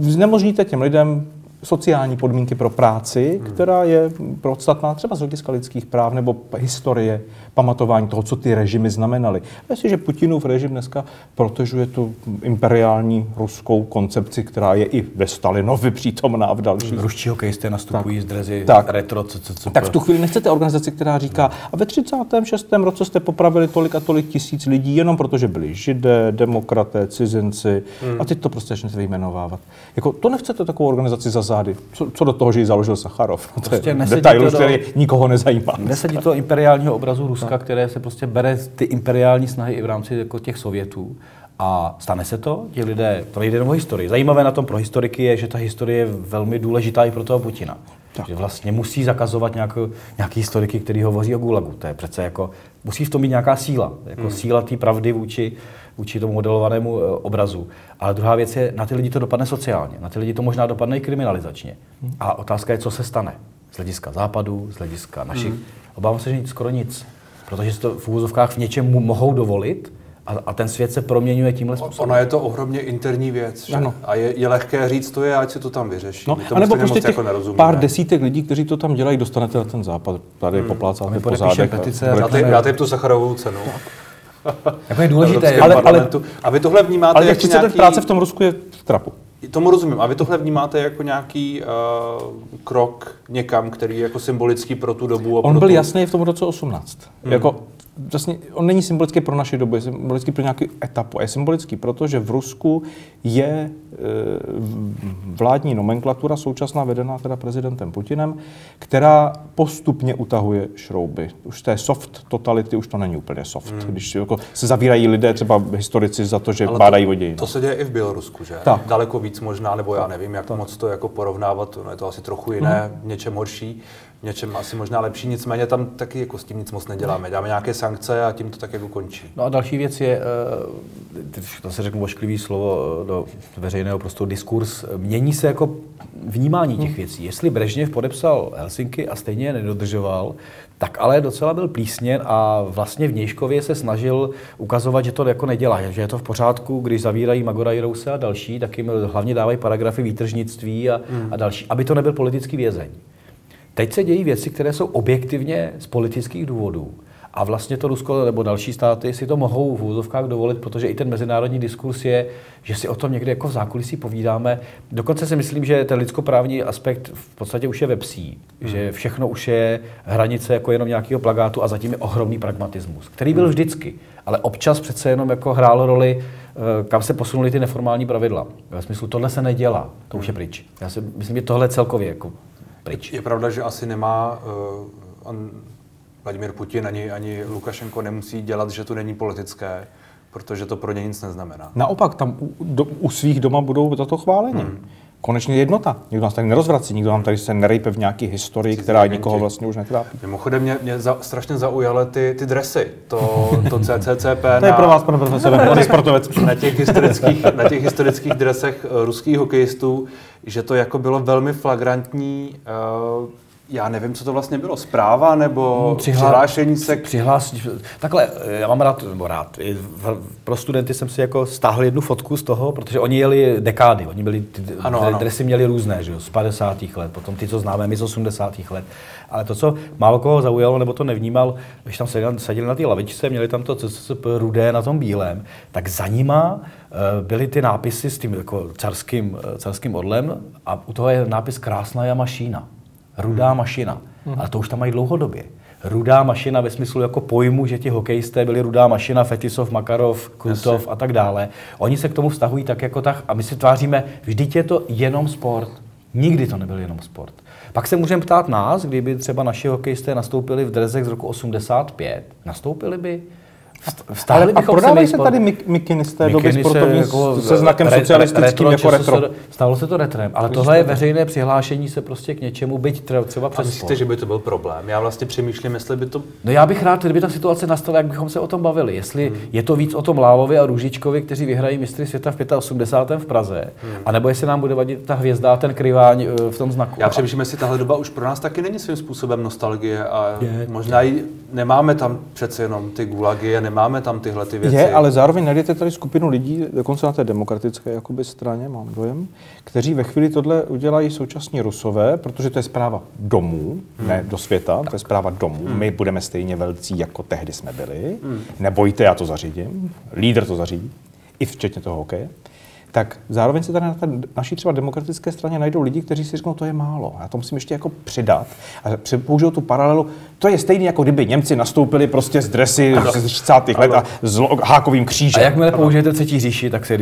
Znemožníte těm lidem sociální podmínky pro práci, hmm. která je podstatná třeba z hlediska lidských práv nebo historie, pamatování toho, co ty režimy znamenaly. A jestliže Putinův režim dneska protežuje tu imperiální ruskou koncepci, která je i ve Stalinovi přítomná v dalších. Ruští hokejisté nastupují tak, z drezy tak, retro, co, co, co Tak v tu chvíli nechcete organizaci, která říká, a ve 36. roce jste popravili tolik a tolik tisíc lidí, jenom protože byli židé, demokraté, cizinci, hmm. a teď to prostě začnete vyjmenovávat. Jako, to nechcete takovou organizaci za zády. Co, co do toho, že ji založil Sacharov? No, *laughs* to prostě je detail, který nikoho nezajímá. Nesedí to imperiálního obrazu Ruska, no. které se prostě bere ty imperiální snahy i v rámci jako těch Sovětů. A stane se to, ti lidé, to nejde jenom o historii. Zajímavé na tom pro historiky je, že ta historie je velmi důležitá i pro toho Putina. Tak. Že vlastně musí zakazovat nějaký, nějaký historiky, který hovoří o Gulagu. To je přece jako, musí v tom být nějaká síla, jako hmm. síla té pravdy vůči, vůči tomu modelovanému e, obrazu. Ale druhá věc je, na ty lidi to dopadne sociálně, na ty lidi to možná dopadne i kriminalizačně. Hmm. A otázka je, co se stane z hlediska západu, z hlediska našich. Hmm. Obávám se, že nic, skoro nic. Protože si to v úvozovkách v něčem mohou dovolit, a, a ten svět se proměňuje tímhle způsobem. Ona je to ohromně interní věc. Že? Ano. A je, je lehké říct, to je, ať se to tam vyřeší. No, a nebo prostě těch jako pár desítek lidí, kteří to tam dělají, dostanete na ten západ. Tady hmm. poplácáte po zádech. Petice, a dáte, dáte jim tu sacharovou cenu. jako je důležité. ale, ale, a vy tohle vnímáte ale jako nějaký... práce v tom Rusku je v trapu. Tomu rozumím. A vy tohle vnímáte jako nějaký uh, krok někam, který je jako symbolický pro tu dobu? A On byl tu... jasný v tom roce 18. Hmm. Jako vlastně, on není symbolický pro naši dobu, je symbolický pro nějaký etapu. A je symbolický, protože v Rusku je e, vládní nomenklatura současná vedená teda prezidentem Putinem, která postupně utahuje šrouby. Už té soft totality už to není úplně soft. Hmm. Když jako se zavírají lidé, třeba historici, za to, že Ale bádají to, voději. To se děje i v Bělorusku, že? Tak. Daleko víc možná, nebo já nevím, jak tak. moc to jako porovnávat, no je to asi trochu jiné, hmm. něčem horší něčem asi možná lepší, nicméně tam taky jako s tím nic moc neděláme. Dáme nějaké sankce a tím to tak jako končí. No a další věc je, eh, to se řeknu ošklivý slovo eh, do veřejného prostoru, diskurs, mění se jako vnímání těch hmm. věcí. Jestli Brežněv podepsal Helsinky a stejně je nedodržoval, tak ale docela byl plísněn a vlastně v Nějškově se snažil ukazovat, že to jako nedělá, že je to v pořádku, když zavírají Magora Jirouse a další, tak jim hlavně dávají paragrafy výtržnictví a, hmm. a další, aby to nebyl politický vězeň. Teď se dějí věci, které jsou objektivně z politických důvodů. A vlastně to Rusko nebo další státy si to mohou v úzovkách dovolit, protože i ten mezinárodní diskurs je, že si o tom někde jako v zákulisí povídáme. Dokonce si myslím, že ten lidskoprávní aspekt v podstatě už je ve psí, hmm. že všechno už je hranice jako jenom nějakého plagátu a zatím je ohromný pragmatismus, který byl hmm. vždycky, ale občas přece jenom jako hrálo roli, eh, kam se posunuly ty neformální pravidla. Ve smyslu, tohle se nedělá, to už je pryč. Já si myslím, že tohle celkově jako pryč. Je pravda, že asi nemá uh, on, Vladimír Putin ani, ani Lukašenko nemusí dělat, že to není politické, protože to pro ně nic neznamená. Naopak, tam u, do, u svých doma budou za to chválení. Hmm. Konečně jednota. Nikdo nás tady nerozvrací, nikdo nám tady se nerejpe v nějaké historii, Cizí která nikoho vlastně už netrápí. Mimochodem mě, mě za, strašně zaujaly ty, ty dresy, to, to CCCP. *laughs* to je pro vás, pane profesore, on sportovec. *laughs* Na těch historických, na těch historických dresech ruských hokejistů, že to jako bylo velmi flagrantní uh, já nevím, co to vlastně bylo, zpráva nebo Přihlá... přihlášení se? Přihlás... Takhle, já mám rád, nebo rád, pro studenty jsem si jako stáhl jednu fotku z toho, protože oni jeli dekády, oni byli, ty ano, ano. dresy měli různé, že jo, z 50. let, potom ty, co známe my z 80. let. Ale to, co málo koho zaujalo, nebo to nevnímal, když tam seděli, seděli na té lavičce, měli tam to CCP rudé na tom bílém, tak za nima eh, byly ty nápisy s tím jako carským, eh, carským odlem a u toho je nápis Krásná je mašína rudá mašina. Hmm. A to už tam mají dlouhodobě. Rudá mašina ve smyslu jako pojmu, že ti hokejisté byli rudá mašina, Fetisov, Makarov, Krutov a tak dále. Oni se k tomu vztahují tak jako tak a my si tváříme, vždyť je to jenom sport. Nikdy to nebyl jenom sport. Pak se můžeme ptát nás, kdyby třeba naši hokejisté nastoupili v drezech z roku 85, nastoupili by? Stále a prodávají se tady mikiny z té doby sportovní jako se znakem re, socialistickým retro, jako retro. Se, stalo se to retrem, ale tohle je veřejné přihlášení se prostě k něčemu, byť třeba přes A myslíte, že by to byl problém? Já vlastně přemýšlím, jestli by to... No já bych rád, kdyby ta situace nastala, jak bychom se o tom bavili. Jestli hmm. je to víc o tom Lávovi a Růžičkovi, kteří vyhrají mistry světa v 85. v Praze, hmm. anebo jestli nám bude vadit ta hvězda, ten kryváň eh, v tom znaku. Já přemýšlím, jestli tahle doba už pro nás taky není svým způsobem nostalgie a je. možná i nemáme tam přece jenom ty gulagy a nemáme tam tyhle ty věci. Je, ale zároveň najdete tady skupinu lidí, dokonce na té demokratické jakoby, straně, mám dojem, kteří ve chvíli tohle udělají současní rusové, protože to je zpráva domů, hmm. ne do světa, to je zpráva domů. Hmm. My budeme stejně velcí, jako tehdy jsme byli. Hmm. Nebojte, já to zařídím. Lídr to zařídí, i včetně toho hokeje tak zároveň se tady na té naší třeba demokratické straně najdou lidi, kteří si řeknou, to je málo. Já to musím ještě jako přidat. A použijou tu paralelu. To je stejně jako kdyby Němci nastoupili prostě z dresy z 30. let a s hákovým křížem. A jakmile použijete třetí říši, tak se je.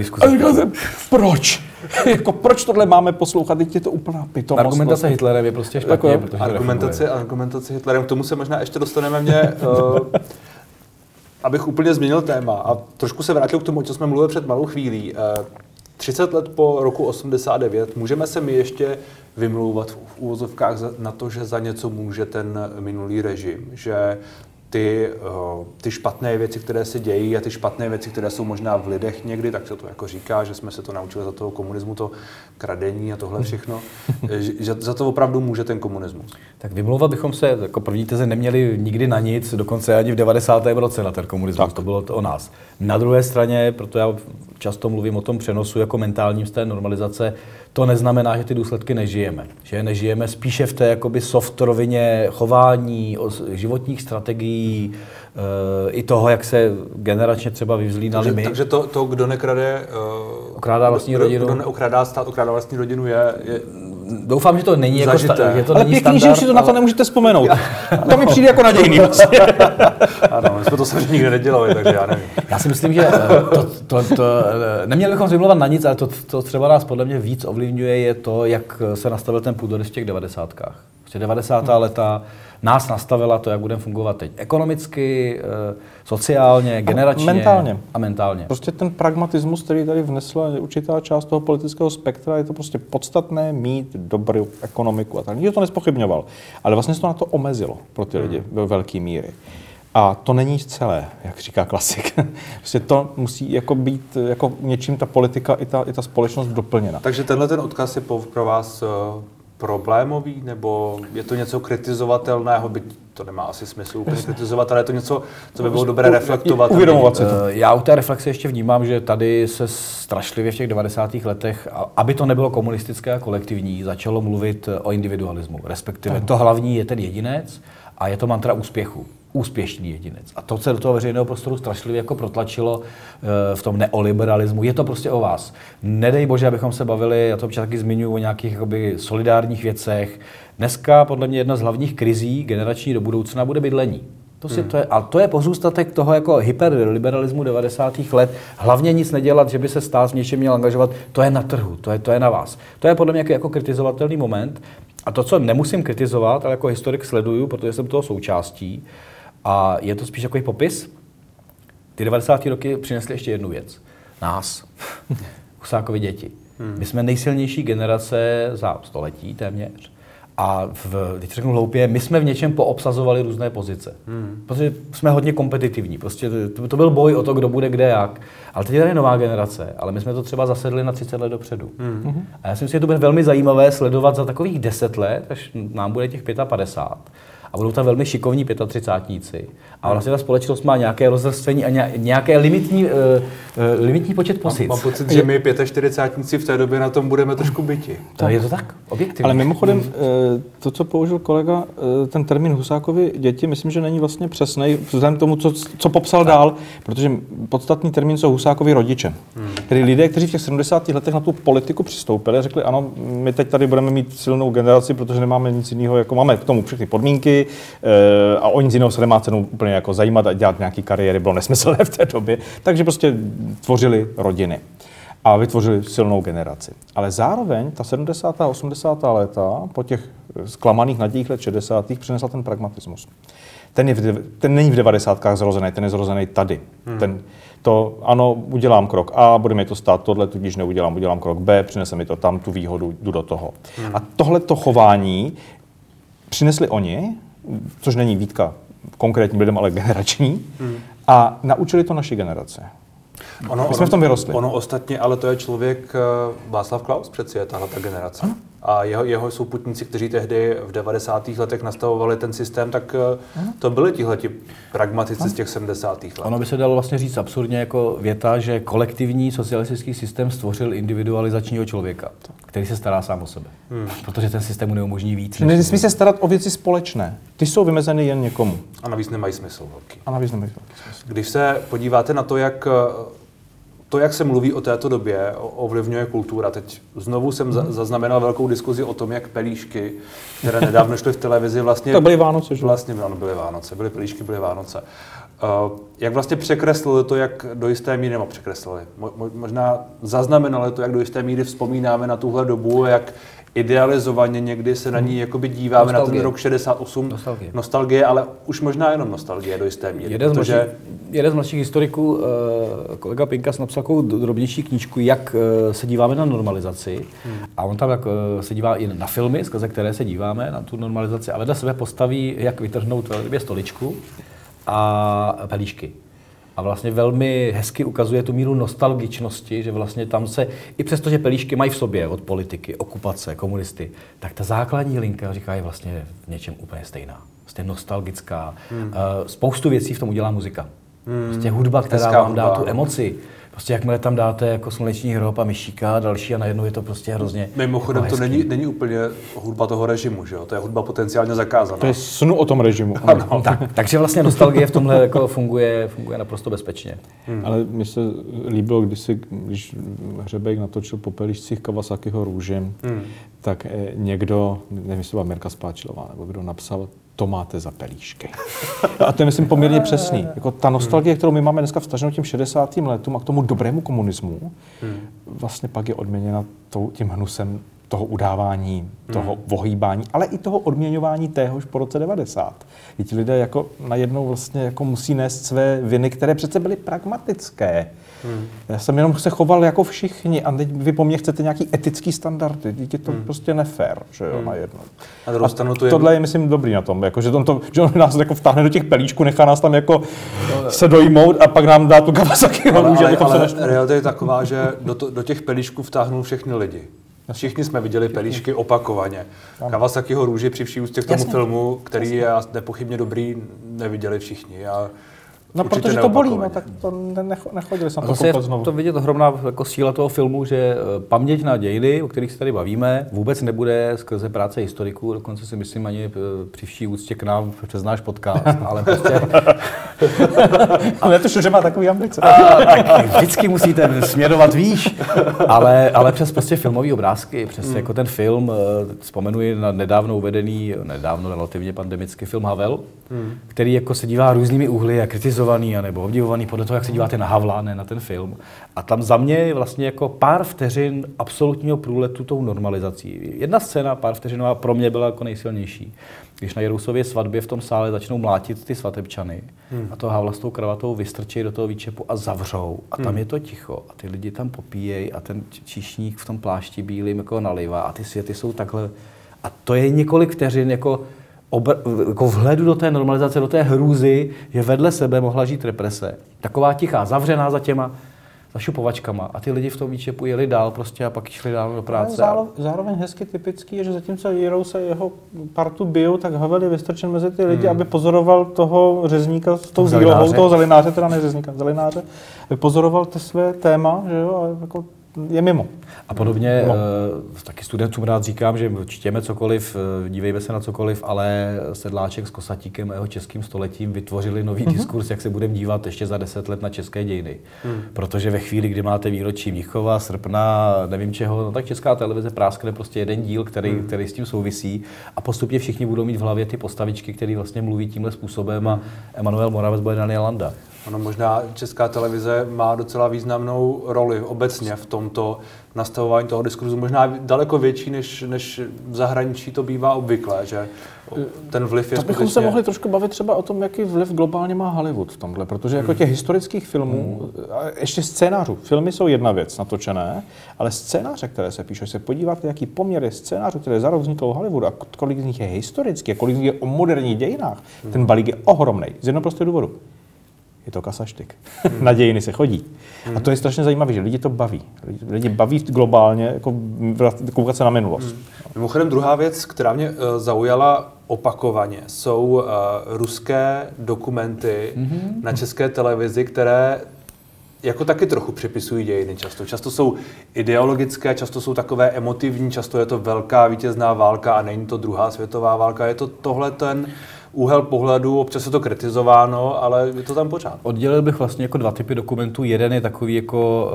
Proč? *laughs* jako proč tohle máme poslouchat? Teď je to úplná pitomost. Argumentace vlastně. Hitlerem je prostě špatně, jako, protože argumentace, argumentace Hitlerem, k tomu se možná ještě dostaneme mě. Uh, *laughs* abych úplně změnil téma a trošku se vrátil k tomu, o čem jsme mluvili před malou chvílí. Uh, 30 let po roku 89 můžeme se my ještě vymlouvat v úvozovkách na to, že za něco může ten minulý režim, že ty, eh, ty špatné věci, které se dějí a ty špatné věci, které jsou možná v lidech někdy, tak se to jako říká, že jsme se to naučili za toho komunismu, to kradení a tohle všechno, *laughs* že za to opravdu může ten komunismus. Tak vymlouvat bychom se jako první teze neměli nikdy na nic, dokonce ani v 90. roce na ten komunismus, tak. to bylo to o nás. Na druhé straně, proto já často mluvím o tom přenosu jako mentálním z té normalizace, to neznamená, že ty důsledky nežijeme. Že nežijeme spíše v té jakoby soft rovině chování, životních strategií, e, i toho, jak se generačně třeba vyvzlínali my. Takže to, to kdo nekrade... Uh, okrádá vlastní kdo, rodinu. Kdo neokrádá stát, okrádá vlastní rodinu, je, je Doufám, že to není jako sta- že to Ale není pěkný, standard, že si to na to nemůžete vzpomenout. to mi přijde jako nadějný. Vlastně. *laughs* ano, my jsme to samozřejmě nikdy nedělali, takže já nevím. Já si myslím, že eh, to, to, to, eh, neměli bychom vymluvat na nic, ale to, to třeba nás podle mě víc ovlivňuje, je to, jak se nastavil ten půdorys v těch devadesátkách. Prostě 90. Hmm. leta nás nastavila to, jak budeme fungovat teď. Ekonomicky, eh, sociálně, generačně a mentálně. a mentálně. Prostě ten pragmatismus, který tady vnesla určitá část toho politického spektra, je to prostě podstatné mít dobrou ekonomiku a tak. Nikdo to nespochybňoval. Ale vlastně se to na to omezilo pro ty lidi hmm. ve velké míry. A to není celé, jak říká klasik. *laughs* prostě to musí jako být jako něčím ta politika i ta, i ta společnost doplněna. Takže tenhle ten odkaz je pro vás eh, problémový, nebo je to něco kritizovatelného, byť to nemá asi smysl úplně kritizovat, ale je to něco, co by bylo dobré reflektovat. Uvědomovat si to. Eh, já u té reflexe ještě vnímám, že tady se strašlivě v těch 90. letech, aby to nebylo komunistické a kolektivní, začalo mluvit o individualismu. Respektive to hlavní je ten jedinec a je to mantra úspěchu úspěšný jedinec. A to se do toho veřejného prostoru strašlivě jako protlačilo eh, v tom neoliberalismu. Je to prostě o vás. Nedej bože, abychom se bavili, já to občas taky zmiňuji, o nějakých jakoby, solidárních věcech. Dneska podle mě jedna z hlavních krizí generační do budoucna bude bydlení. To si, hmm. to je, a to je pozůstatek toho jako hyperliberalismu 90. let. Hlavně nic nedělat, že by se stát v něčem měl angažovat, to je na trhu, to je, to je na vás. To je podle mě jako, jako kritizovatelný moment. A to, co nemusím kritizovat, ale jako historik sleduju, protože jsem toho součástí, a je to spíš jako popis. Ty 90. roky přinesly ještě jednu věc. Nás. *laughs* Husákovi děti. Hmm. My jsme nejsilnější generace za století téměř. A v, teď řeknu hloupě, my jsme v něčem poobsazovali různé pozice. Hmm. Protože jsme hodně kompetitivní. Prostě to, to byl boj o to, kdo bude kde jak. Ale teď je tady nová generace, ale my jsme to třeba zasedli na 30 let dopředu. Hmm. A já si myslím, že to bude velmi zajímavé sledovat za takových 10 let, až nám bude těch 55 a budou tam velmi šikovní 35 a vlastně ta společnost má nějaké rozvrstvení a nějaké limitní, uh, uh, limitní počet pozic. Mám, mám pocit, že my 45 v té době na tom budeme trošku byti. To je to tak, objektivně. Ale mimochodem, eh, to, co použil kolega, ten termín Husákovi děti, myslím, že není vlastně přesný, vzhledem k tomu, co, co popsal tak. dál, protože podstatný termín jsou Husákovi rodiče. Hmm. Tedy lidé, kteří v těch 70. letech na tu politiku přistoupili řekli, ano, my teď tady budeme mít silnou generaci, protože nemáme nic jiného, jako máme k tomu všechny podmínky a o nic jiného se nemá cenu úplně jako zajímat a dělat nějaké kariéry bylo nesmyslné *laughs* v té době, takže prostě tvořili rodiny a vytvořili silnou generaci. Ale zároveň ta 70. a 80. léta, po těch zklamaných nadějích let 60. přinesla ten pragmatismus. Ten, je v, ten není v 90. zrozený, ten je zrozený tady. Hmm. Ten, to, ano, udělám krok A, bude mi to stát tohle, tudíž neudělám, udělám krok B, přinese mi to tam, tu výhodu, jdu do toho. Hmm. A tohle to chování přinesli oni, což není výtka konkrétním lidem, ale generační. Hmm. A naučili to naši generace. Ono, My jsme ono, v tom vyrostli. Ono ostatně, ale to je člověk, uh, Václav Klaus přeci je tahle ta generace. Ano. A jeho, jeho souputníci, kteří tehdy v 90. letech nastavovali ten systém, tak uh, to byli tihleti pragmatici z těch 70. let. Ono by se dalo vlastně říct absurdně jako věta, že kolektivní socialistický systém stvořil individualizačního člověka, který se stará sám o sebe. Hmm. Protože ten systém mu neumožní víc. než- Nesmí se starat o věci společné. Ty jsou vymezeny jen někomu. A navíc nemají smysl velký. A navíc nemají velký smysl. Když se podíváte na to, jak eh, to, jak se mluví o této době, ovlivňuje kultura. Teď znovu jsem za, zaznamenal velkou diskuzi o tom, jak pelíšky, které nedávno šly v televizi, vlastně... To byly Vánoce, že? Vlastně, ano, byly Vánoce, byly pelíšky, byly Vánoce. Uh, jak vlastně překreslili to, jak do jisté míry, nebo překreslili, mo, možná zaznamenali to, jak do jisté míry vzpomínáme na tuhle dobu, jak idealizovaně někdy se na ní jakoby díváme na ten Nostalgie. rok 68. Nostalgie. nostalgie, ale už možná jenom nostalgie do jisté míry. Jeden z, protože- mladších, jeden z mladších historiků, eh, kolega Pinkas, napsal takovou drobnější knížku, jak eh, se díváme na normalizaci. A on tam jak, eh, se dívá i na filmy, skrze které se díváme na tu normalizaci. A vedle sebe postaví, jak vytrhnout velmi stoličku a pelíšky. A vlastně velmi hezky ukazuje tu míru nostalgičnosti, že vlastně tam se, i přesto, že pelíšky mají v sobě od politiky, okupace, komunisty, tak ta základní linka, říká, je vlastně v něčem úplně stejná. Prostě nostalgická. Hmm. Spoustu věcí v tom udělá muzika. Hmm. Prostě hudba, která Hezká vám dá hudba, tu no. emoci. Prostě jakmile tam dáte jako sluneční hrob a myšíka a další a najednou je to prostě hrozně Mimochodem, jako to není, není úplně hudba toho režimu, že jo? To je hudba potenciálně zakázaná. To je snu o tom režimu. *laughs* Tak, takže vlastně nostalgie v tomhle jako funguje, funguje naprosto bezpečně. Hmm. Ale mně se líbilo, když, si, když Hřebejk natočil po pelíšcích Kawasakiho růže, hmm. tak eh, někdo, nevím, jestli to byla Mirka Spáčilová, nebo kdo napsal, to máte za pelíšky. A to je, myslím, poměrně přesný. Jako ta nostalgie, kterou my máme dneska vstaženou těm 60. letům a k tomu dobrému komunismu, vlastně pak je odměněna tím hnusem toho udávání, toho vohýbání, ale i toho odměňování téhož po roce 90. I ti lidé jako najednou vlastně jako musí nést své viny, které přece byly pragmatické. Hmm. Já jsem jenom se choval jako všichni a teď vy po mně chcete nějaký etický standardy. Teď je to hmm. prostě nefér, že jo, hmm. najednou. Na druhou stranu to je- tohle je, myslím, dobrý na tom, jako, že, on to, že on nás jako vtáhne do těch pelíčků, nechá nás tam jako se dojmout a pak nám dá tu Kawasaki ale, ale, ale našli. realita je taková, že do, to, do těch pelíšků vtáhnul všechny lidi. Všichni jsme viděli pelíšky opakovaně. Kawasakiho růži při vší úctě k tomu Jasně. filmu, který je nepochybně dobrý, neviděli všichni. A No, určitě protože to bolí, no, tak to ne, necho- nechodili na to zase koukat znovu. to vidět ohromná jako síla toho filmu, že eh, paměť na dějiny, o kterých se tady bavíme, vůbec nebude skrze práce historiků, dokonce si myslím ani eh, při vší úctě k nám přes náš podcast, ale prostě *laughs* Ale já to že má takový ambice. a, tak vždycky musíte směrovat výš, ale, ale přes prostě filmové obrázky, přes jako ten film, eh, vzpomenuji na nedávno uvedený, nedávno relativně pandemický film Havel, který jako se dívá různými úhly a kritizovaný a nebo obdivovaný podle toho, jak se díváte na Havla, ne na ten film. A tam za mě je vlastně jako pár vteřin absolutního průletu tou normalizací. Jedna scéna, pár vteřinová, pro mě byla jako nejsilnější. Když na Jerusově svatbě v tom sále začnou mlátit ty svatebčany hmm. a toho Havla s tou kravatou vystrčí do toho výčepu a zavřou. A tam je to ticho a ty lidi tam popíjejí a ten číšník v tom plášti bílým jako nalivá a ty světy jsou takhle. A to je několik vteřin jako obr- jako vhledu do té normalizace, do té hrůzy, že vedle sebe mohla žít represe. Taková tichá, zavřená za těma zašupovačkama a ty lidi v tom výčepu jeli dál prostě a pak šli dál do práce. zálo- zároveň hezky typický je, že zatímco Jirou se jeho partu bijou, tak Havel je vystrčen mezi ty lidi, aby pozoroval toho řezníka s tou zílohou, toho zelináře, teda ne řezníka, zelináře, aby pozoroval to své téma, že jo, a jako je mimo. A podobně No. taky studentům rád říkám, že čtěme cokoliv, eh, dívejme se na cokoliv, ale Sedláček s Kosatíkem a jeho českým stoletím vytvořili nový Mhm. mm-hmm. diskurs, jak se budeme dívat ještě za deset let na české dějiny. Mm. Protože ve chvíli, kdy máte výročí Mnichova, srpna, nevím čeho, no tak česká televize práskne prostě jeden díl, který, mm. který s tím souvisí a postupně všichni budou mít v hlavě ty postavičky, které vlastně mluví tímhle způsobem a Emanuel Moravec bude Daniel Landa. Ono možná česká televize má docela významnou roli obecně v tomto nastavování toho diskurzu, možná daleko větší, než, než v zahraničí to bývá obvyklé, že ten vliv je To bychom se skutečně... mohli trošku bavit třeba o tom, jaký vliv globálně má Hollywood v tomhle, protože jako těch historických filmů, a ještě scénářů, filmy jsou jedna věc natočené, ale scénáře, které se píšou, se podíváte, jaký poměr je scénářů, které za rok vzniklo v Hollywoodu a kolik z nich je historický a kolik z nich je o moderních dějinách, ten balík je ohromný. Z jednoho prostého důvodu. Je to kasaštyk. Na dějiny se chodí. A to je strašně zajímavé, že lidi to baví. Lidi, lidi baví globálně jako koukat se na minulost. Mimochodem druhá věc, která mě eh, zaujala opakovaně, jsou eh, ruské dokumenty na české televizi, které jako taky trochu připisují dějiny často. Často jsou ideologické, často jsou takové emotivní, často je to velká vítězná válka a není to druhá světová válka. Je to tohle ten úhel pohledu, občas je to kritizováno, ale je to tam pořád. Oddělil bych vlastně jako dva typy dokumentů. Jeden je takový jako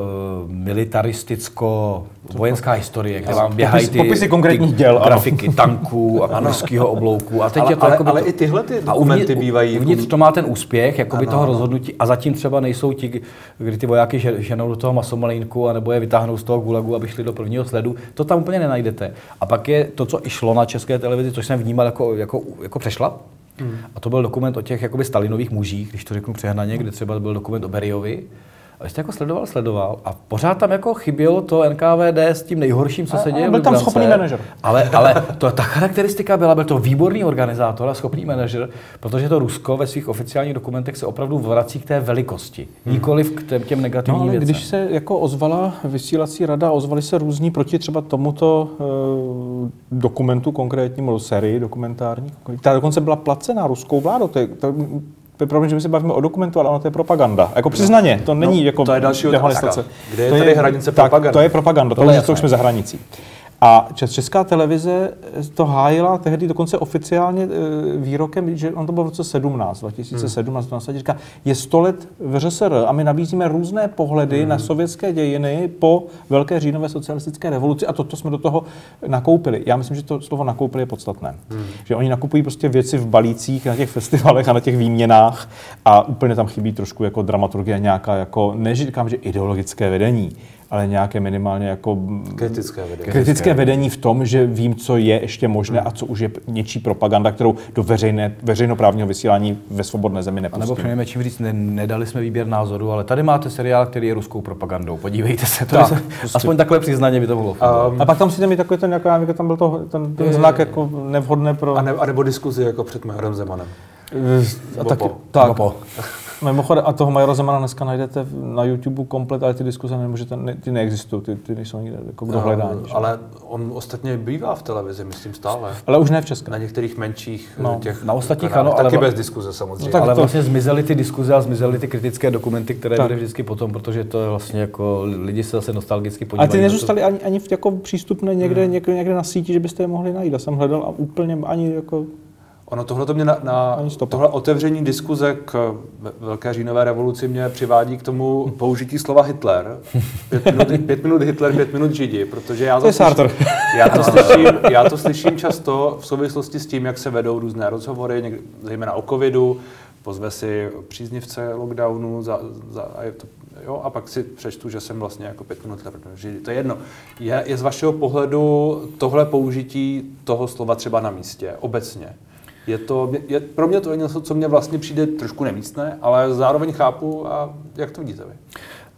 uh, militaristicko vojenská historie, kde vám běhají ty, popisy konkrétních ty děl, ano. grafiky tanků a kurského oblouku. A teď Ale- je to ale- ale to, i tyhle ty dokumenty uvnitř- bývají jako- Uvnitř to má ten úspěch, jakoby Ano, toho ano. rozhodnutí a zatím třeba nejsou ti, kdy ty vojáky že- ženou do toho masomalínku a nebo je vytáhnou z toho gulagu, aby šli do prvního sledu. To tam úplně nenajdete. A pak je to, co i šlo na české televizi, což jsem vnímal jako, jako, jako přešla. Hmm. A to byl dokument o těch jakoby Stalinových mužích, když to řeknu přehnaně, kde třeba byl dokument o Beriovi. A jste jako sledoval, sledoval a pořád tam jako chybělo to NKVD s tím nejhorším, co se děje byl tam schopný manažer. Ale, *laughs* ale to, ta charakteristika byla, byl to výborný organizátor a schopný manažer, protože to Rusko ve svých oficiálních dokumentech se opravdu vrací k té velikosti, hmm. nikoliv k těm, těm No, negativním ale věcem. když se jako ozvala vysílací rada, ozvali se různí proti třeba tomuto uh, dokumentu konkrétnímu, sérii dokumentární, která dokonce byla placená ruskou vládou. To je, to, to je problém, že my se bavíme o dokumentu, ale ono to je propaganda. Jako přiznaně, to není No, jako to je další otázka. dehonestace. Kde je To tady hranice tak, propagandy? To je propaganda, to, Tohle je už, to jsme za hranicí. A čes- česká televize to hájila tehdy dokonce oficiálně e, výrokem, že on to byl v roce 17, 2017, hmm. to říká, je 100 let v ŘSR a my nabízíme různé pohledy hmm. na sovětské dějiny po Velké říjnové socialistické revoluci a toto jsme do toho nakoupili. Já myslím, že to slovo nakoupili je podstatné. Hmm. Že oni nakupují prostě věci v balících na těch festivalech a na těch výměnách a úplně tam chybí trošku jako dramaturgie nějaká, jako, neříkám, že ideologické vedení, ale nějaké minimálně jako Kritické vedení. kritické vedení v tom, že vím, co je ještě možné a co už je něčí propaganda, kterou do veřejné, veřejnoprávního vysílání ve svobodné zemi A nebo přinejmenším čím říct, ne, nedali jsme výběr názoru, ale tady máte seriál, který je ruskou propagandou. Podívejte se, to Tak, je, aspoň takhle přiznaně by to mohlo fungovat. A pak tam si mi takový ten, jako, já vím, tam byl to, ten, ten znak jako nevhodné pro... A, ne, a nebo diskuzi jako před Majorem Zemanem. a Nebo taky, tak, po. Mimochodem, a toho Majora Zemana dneska najdete na YouTube komplet, ale ty diskuze nemůžete, ne, ty neexistují, ty, ty nejsou nikde jako k dohledání. ale on ostatně bývá v televizi, myslím stále. ale už ne v České. Na některých menších No, těch na ostatních kanálech. ano, ale taky va- bez diskuze samozřejmě. No tak ale to- vlastně zmizely ty diskuze a zmizely ty kritické dokumenty, které Tak. byly vždycky potom, protože to je vlastně jako lidi se zase nostalgicky Ale podívají. ty na to. nezůstaly ani, ani v, jako přístupné někde, někde, někde na síti, že byste je mohli najít. Já jsem hledal a úplně ani jako... Ono tohle to mě na, na tohle otevření diskuze k ve- Velké říjnové revoluci mě přivádí k tomu použití slova Hitler. Pět minut, *laughs* pět minut Hitler, pět minut Židi, protože já To je slyším, já *laughs* to, slyším, já to slyším často v souvislosti s tím, jak se vedou různé rozhovory, někdy, zejména o covidu, pozve si příznivce lockdownu za, za, a, je to, jo, a pak si přečtu, že jsem vlastně jako pět minut Hitler, protože to je jedno. Je, je z vašeho pohledu tohle použití toho slova třeba na místě, obecně? Je to, je, pro mě to je něco, co mě vlastně přijde trošku nemístné, ale zároveň chápu a jak to vidíte vy?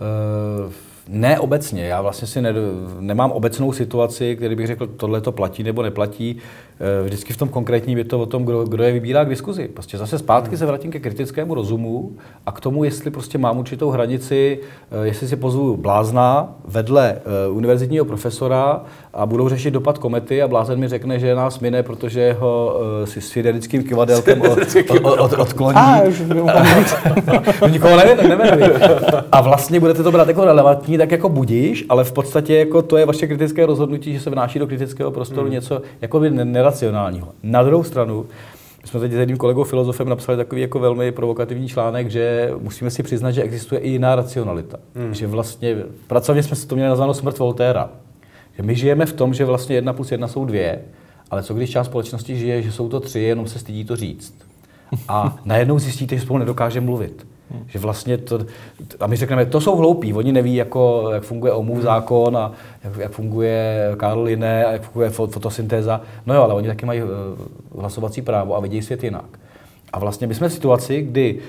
Eh, Ne obecně. Já vlastně si ne, nemám obecnou situaci, který bych řekl, tohle to platí nebo neplatí. Eh, Vždycky v tom konkrétním je to o tom, kdo, kdo je vybírá k diskuzi. Prostě zase zpátky se vrátím ke kritickému rozumu a k tomu, jestli prostě mám určitou hranici, eh, jestli si pozvu blázna vedle eh, univerzitního profesora a budou řešit dopad komety a blázen mi řekne, že nás mine, protože ho si s fidelickým kivadelkem od, od, od, odkloní. A. *laughs* No nikoho nevím, nemenuji. A vlastně budete to brát jako relevantní, tak jako budíš, ale v podstatě jako to je vaše kritické rozhodnutí, že se vnáší do kritického prostoru Hmm. něco jako by ne- neracionálního. Na druhou stranu, my jsme teď s jedním kolegou filozofem napsali takový jako velmi provokativní článek, že musíme si přiznat, že existuje i jiná racionalita. Hmm. Že vlastně, pracovně jsme si to měli nazváno smrt Voltéra. Že my žijeme v tom, že vlastně jedna plus jedna jsou dvě, ale co když část společnosti žije, že jsou to tři, jenom se stydí to říct. A najednou zjistíte, že spolu nedokáže mluvit. Že vlastně to, a my řekneme, to jsou hloupí, oni neví, jako, jak funguje Ohmův zákon a jak, jak funguje Karl Linné a jak funguje fo- fotosyntéza. No jo, ale oni taky mají eh, hlasovací právo a vidí svět jinak. A vlastně my jsme v situaci, kdy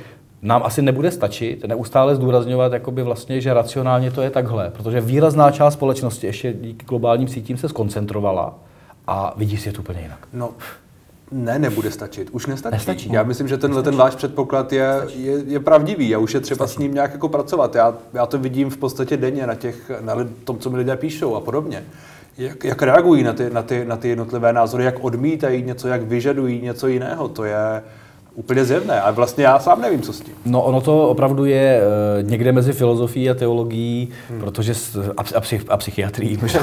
nám asi nebude stačit neustále zdůrazňovat, jakoby vlastně, že racionálně to je takhle, protože výrazná část společnosti ještě díky globálním sítím se skoncentrovala a vidí svět úplně jinak. No, Ne, nebude stačit. Už nestačí. Nestačí. Já myslím, že tenhle ten váš předpoklad je, je, je pravdivý a už je třeba s ním nějak jako pracovat. Já, já to vidím v podstatě denně na, těch, na tom, co mi lidé píšou a podobně. Jak, jak reagují na ty, na, ty, na ty jednotlivé názory, jak odmítají něco, jak vyžadují něco jiného. To je úplně zjevné. A vlastně já sám nevím, co s tím. No ono to opravdu je eh, někde mezi filozofií a teologií, hmm. protože s, a, a, psych, a psychiatrií, *laughs* možná,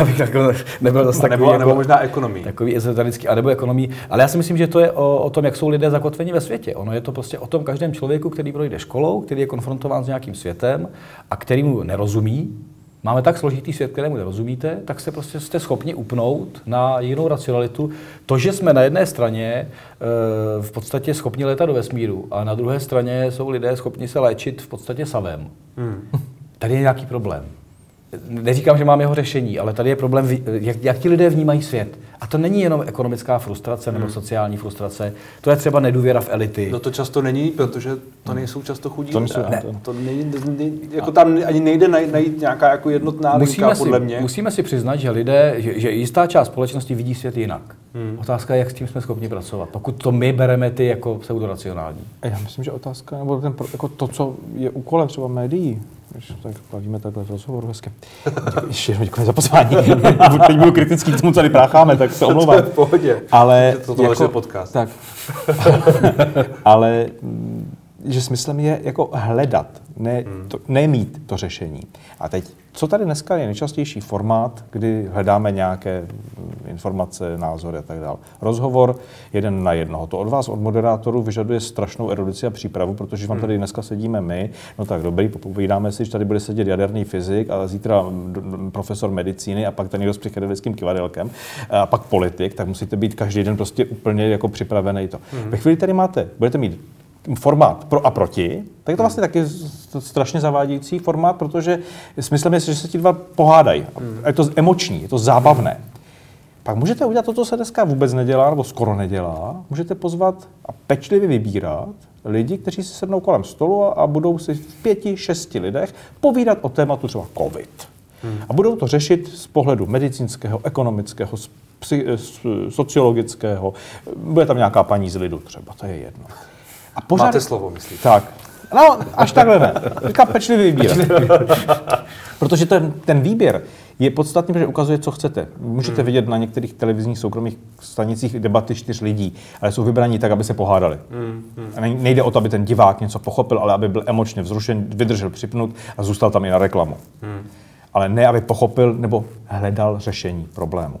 abych jako nebyl zase takový, nebo, jako, nebo možná ekonomii. takový ezoterický, anebo ekonomii. Ale já si myslím, že to je o, o tom, jak jsou lidé zakotveni ve světě. Ono je to prostě o tom každém člověku, který projde školou, který je konfrontován s nějakým světem a který mu nerozumí, Máme tak složitý svět, kterému nerozumíte, tak se prostě jste schopni upnout na jinou racionalitu. To, že jsme na jedné straně e, v podstatě schopni letat do vesmíru a na druhé straně jsou lidé schopni se léčit v podstatě savem. Hmm. Tady je nějaký problém. Neříkám, že mám jeho řešení, ale tady je problém, jak, jak ti lidé vnímají svět. A to není jenom ekonomická frustrace nebo sociální frustrace, to je třeba nedůvěra v elity. No to často není, protože to nejsou často chudí To nejsou- Ne. to- To není, ne, jako tam ani nejde najít, nějaká jako jednotná linka, musíme si, podle mě. musíme si přiznat, že lidé, že, že jistá část společnosti vidí svět jinak. Hmm. Otázka je, jak s tím jsme schopni pracovat. Pokud to my bereme ty jako pseudoracionální. A Já myslím, že otázka, nebo ten, jako to, co je úkolem třeba médií, když tak bavíme takhle v rozhovoru hezky. Ještě jednou děkuji za pozvání. *laughs* Teď budu kritický k tomu, co tady prácháme, tak se *laughs* omlouvám. v pohodě. Ale To- tohle je podcast. Tak. *laughs* Ale mm, že smyslem je jako hledat, ne, to, ne mít to řešení. A teď, co tady dneska je nejčastější formát, kdy hledáme nějaké informace, názory a tak dále. Rozhovor jeden na jednoho. To od vás, od moderátorů, vyžaduje strašnou erudici a přípravu, protože vám tady dneska sedíme my, no tak dobrý, popovídáme si, že tady bude sedět jaderný fyzik a zítra profesor medicíny a pak ten někdo s psychedelickým kivadelkem a pak politik, tak musíte být každý den prostě úplně jako připravený to. Ve chvíli tady máte, budete mít formát pro a proti, tak je to vlastně taky strašně zavádějící formát, protože smyslem je, že se ti dva pohádají. A Je to emoční, je to zábavné. Pak můžete udělat to, co se dneska vůbec nedělá, nebo skoro nedělá. Můžete pozvat a pečlivě vybírat lidi, kteří si sednou kolem stolu a, budou si v pěti, šesti lidech povídat o tématu třeba COVID. A budou to řešit z pohledu medicínského, ekonomického, psy, sociologického. Bude tam nějaká paní z lidu třeba, to je jedno. A Máte slovo, myslíte? Tak. No, až takhle ne. Říká pečlivý výběr. *laughs* Protože ten, ten výběr je podstatný, protože ukazuje, co chcete. Můžete vidět na některých televizních soukromých stanicích debaty čtyř lidí, ale jsou vybraní tak, aby se pohádali. A ne- nejde o to, aby ten divák něco pochopil, ale aby byl emočně vzrušen, vydržel připnut a zůstal tam i na reklamu. Ale ne, aby pochopil nebo hledal řešení problému.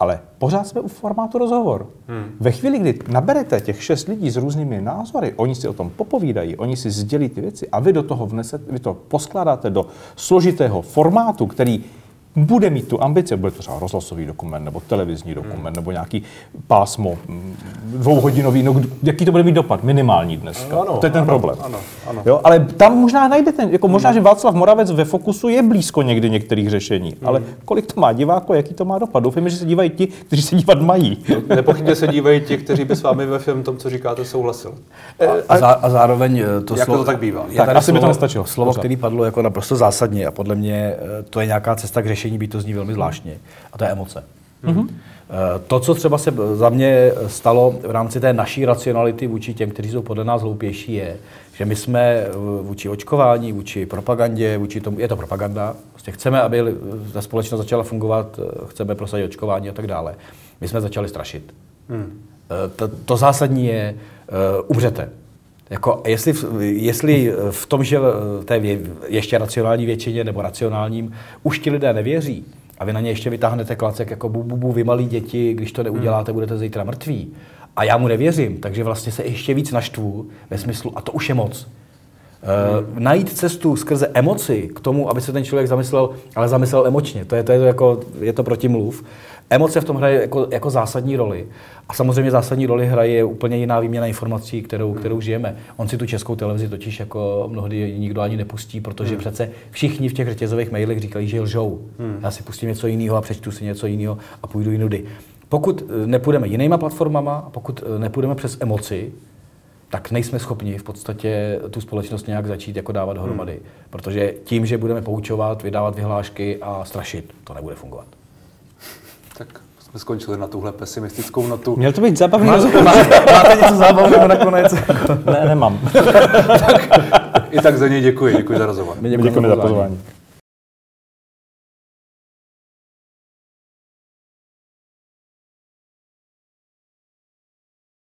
Ale pořád jsme u formátu rozhovor. Hmm. Ve chvíli, kdy naberete těch šest lidí s různými názory, oni si o tom popovídají, oni si sdělí ty věci a vy do toho vnesete, vy to poskládáte do složitého formátu, který bude mít tu ambici, bude to třeba rozhlasový dokument, nebo televizní dokument, hmm. nebo nějaký pásmo mm, dvouhodinový, no, jaký to bude mít dopad? Minimální dneska. Ano, to je ten ano, problém. ano, ano. Jo, ale tam možná najdete, jako možná, že Václav Moravec ve Fokusu je blízko někdy některých řešení, ale kolik to má diváků, jaký to má dopad? Doufejme, že se dívají ti, kteří se dívat mají. Nepochybně se dívají ti, kteří by s vámi ve všem tom, co říkáte, souhlasili. A, zá, a zároveň eh, to Jako slovo, to tak bývá. Tak, tady asi by to slovo, nestačilo. Slovo, který padlo jako naprosto zásadně a podle mě eh, to je nějaká cesta k řešení, by to zní velmi zvláštně. A to je emoce. Mm-hmm. To, co třeba se za mě stalo v rámci té naší racionality vůči těm, kteří jsou podle nás hloupější, je, že my jsme eh, vůči očkování, vůči propagandě, vůči tomu, je to propaganda, prostě chceme, aby ta společnost začala fungovat, eh, chceme prosadit očkování a tak dále. My jsme začali strašit. Hmm. To, to zásadní je, umřete. Jako, jestli, v- jestli v tom, že v té vě, ještě racionální většině nebo racionálním už ti lidé nevěří a vy na ně ještě vytáhnete klacek jako bu, bu, bu vy malí děti, když to neuděláte, budete zítra mrtví. A já mu nevěřím, takže vlastně se ještě víc naštvu ve smyslu, a to už je moc. Uh, najít cestu skrze emoci k tomu, aby se ten člověk zamyslel, ale zamyslel emočně, to je to, je to jako, je to protimluv. Emoce v tom hraje jako, jako zásadní roli. A samozřejmě zásadní roli hraje úplně jiná výměna informací, kterou, kterou žijeme. On si tu českou televizi totiž jako mnohdy nikdo ani nepustí, protože přece všichni v těch řetězových mailech říkají, že lžou. Já si pustím něco jiného a přečtu si něco jiného a půjdu jinudy. Pokud eh, nepůjdeme jinýma platformama, pokud eh, nepůjdeme přes emoci, tak nejsme schopni v podstatě tu společnost nějak začít jako dávat dohromady. Hmm. Protože tím, že budeme poučovat, vydávat vyhlášky a strašit, to nebude fungovat. Tak jsme skončili na tuhle pesimistickou notu. Měl to být zábavný Máte, rozhovor. máte, máte něco zábavného nakonec? Ne, nemám. *laughs* I tak za něj děkuji, děkuji za rozhovor. My Děkujeme za pozvání.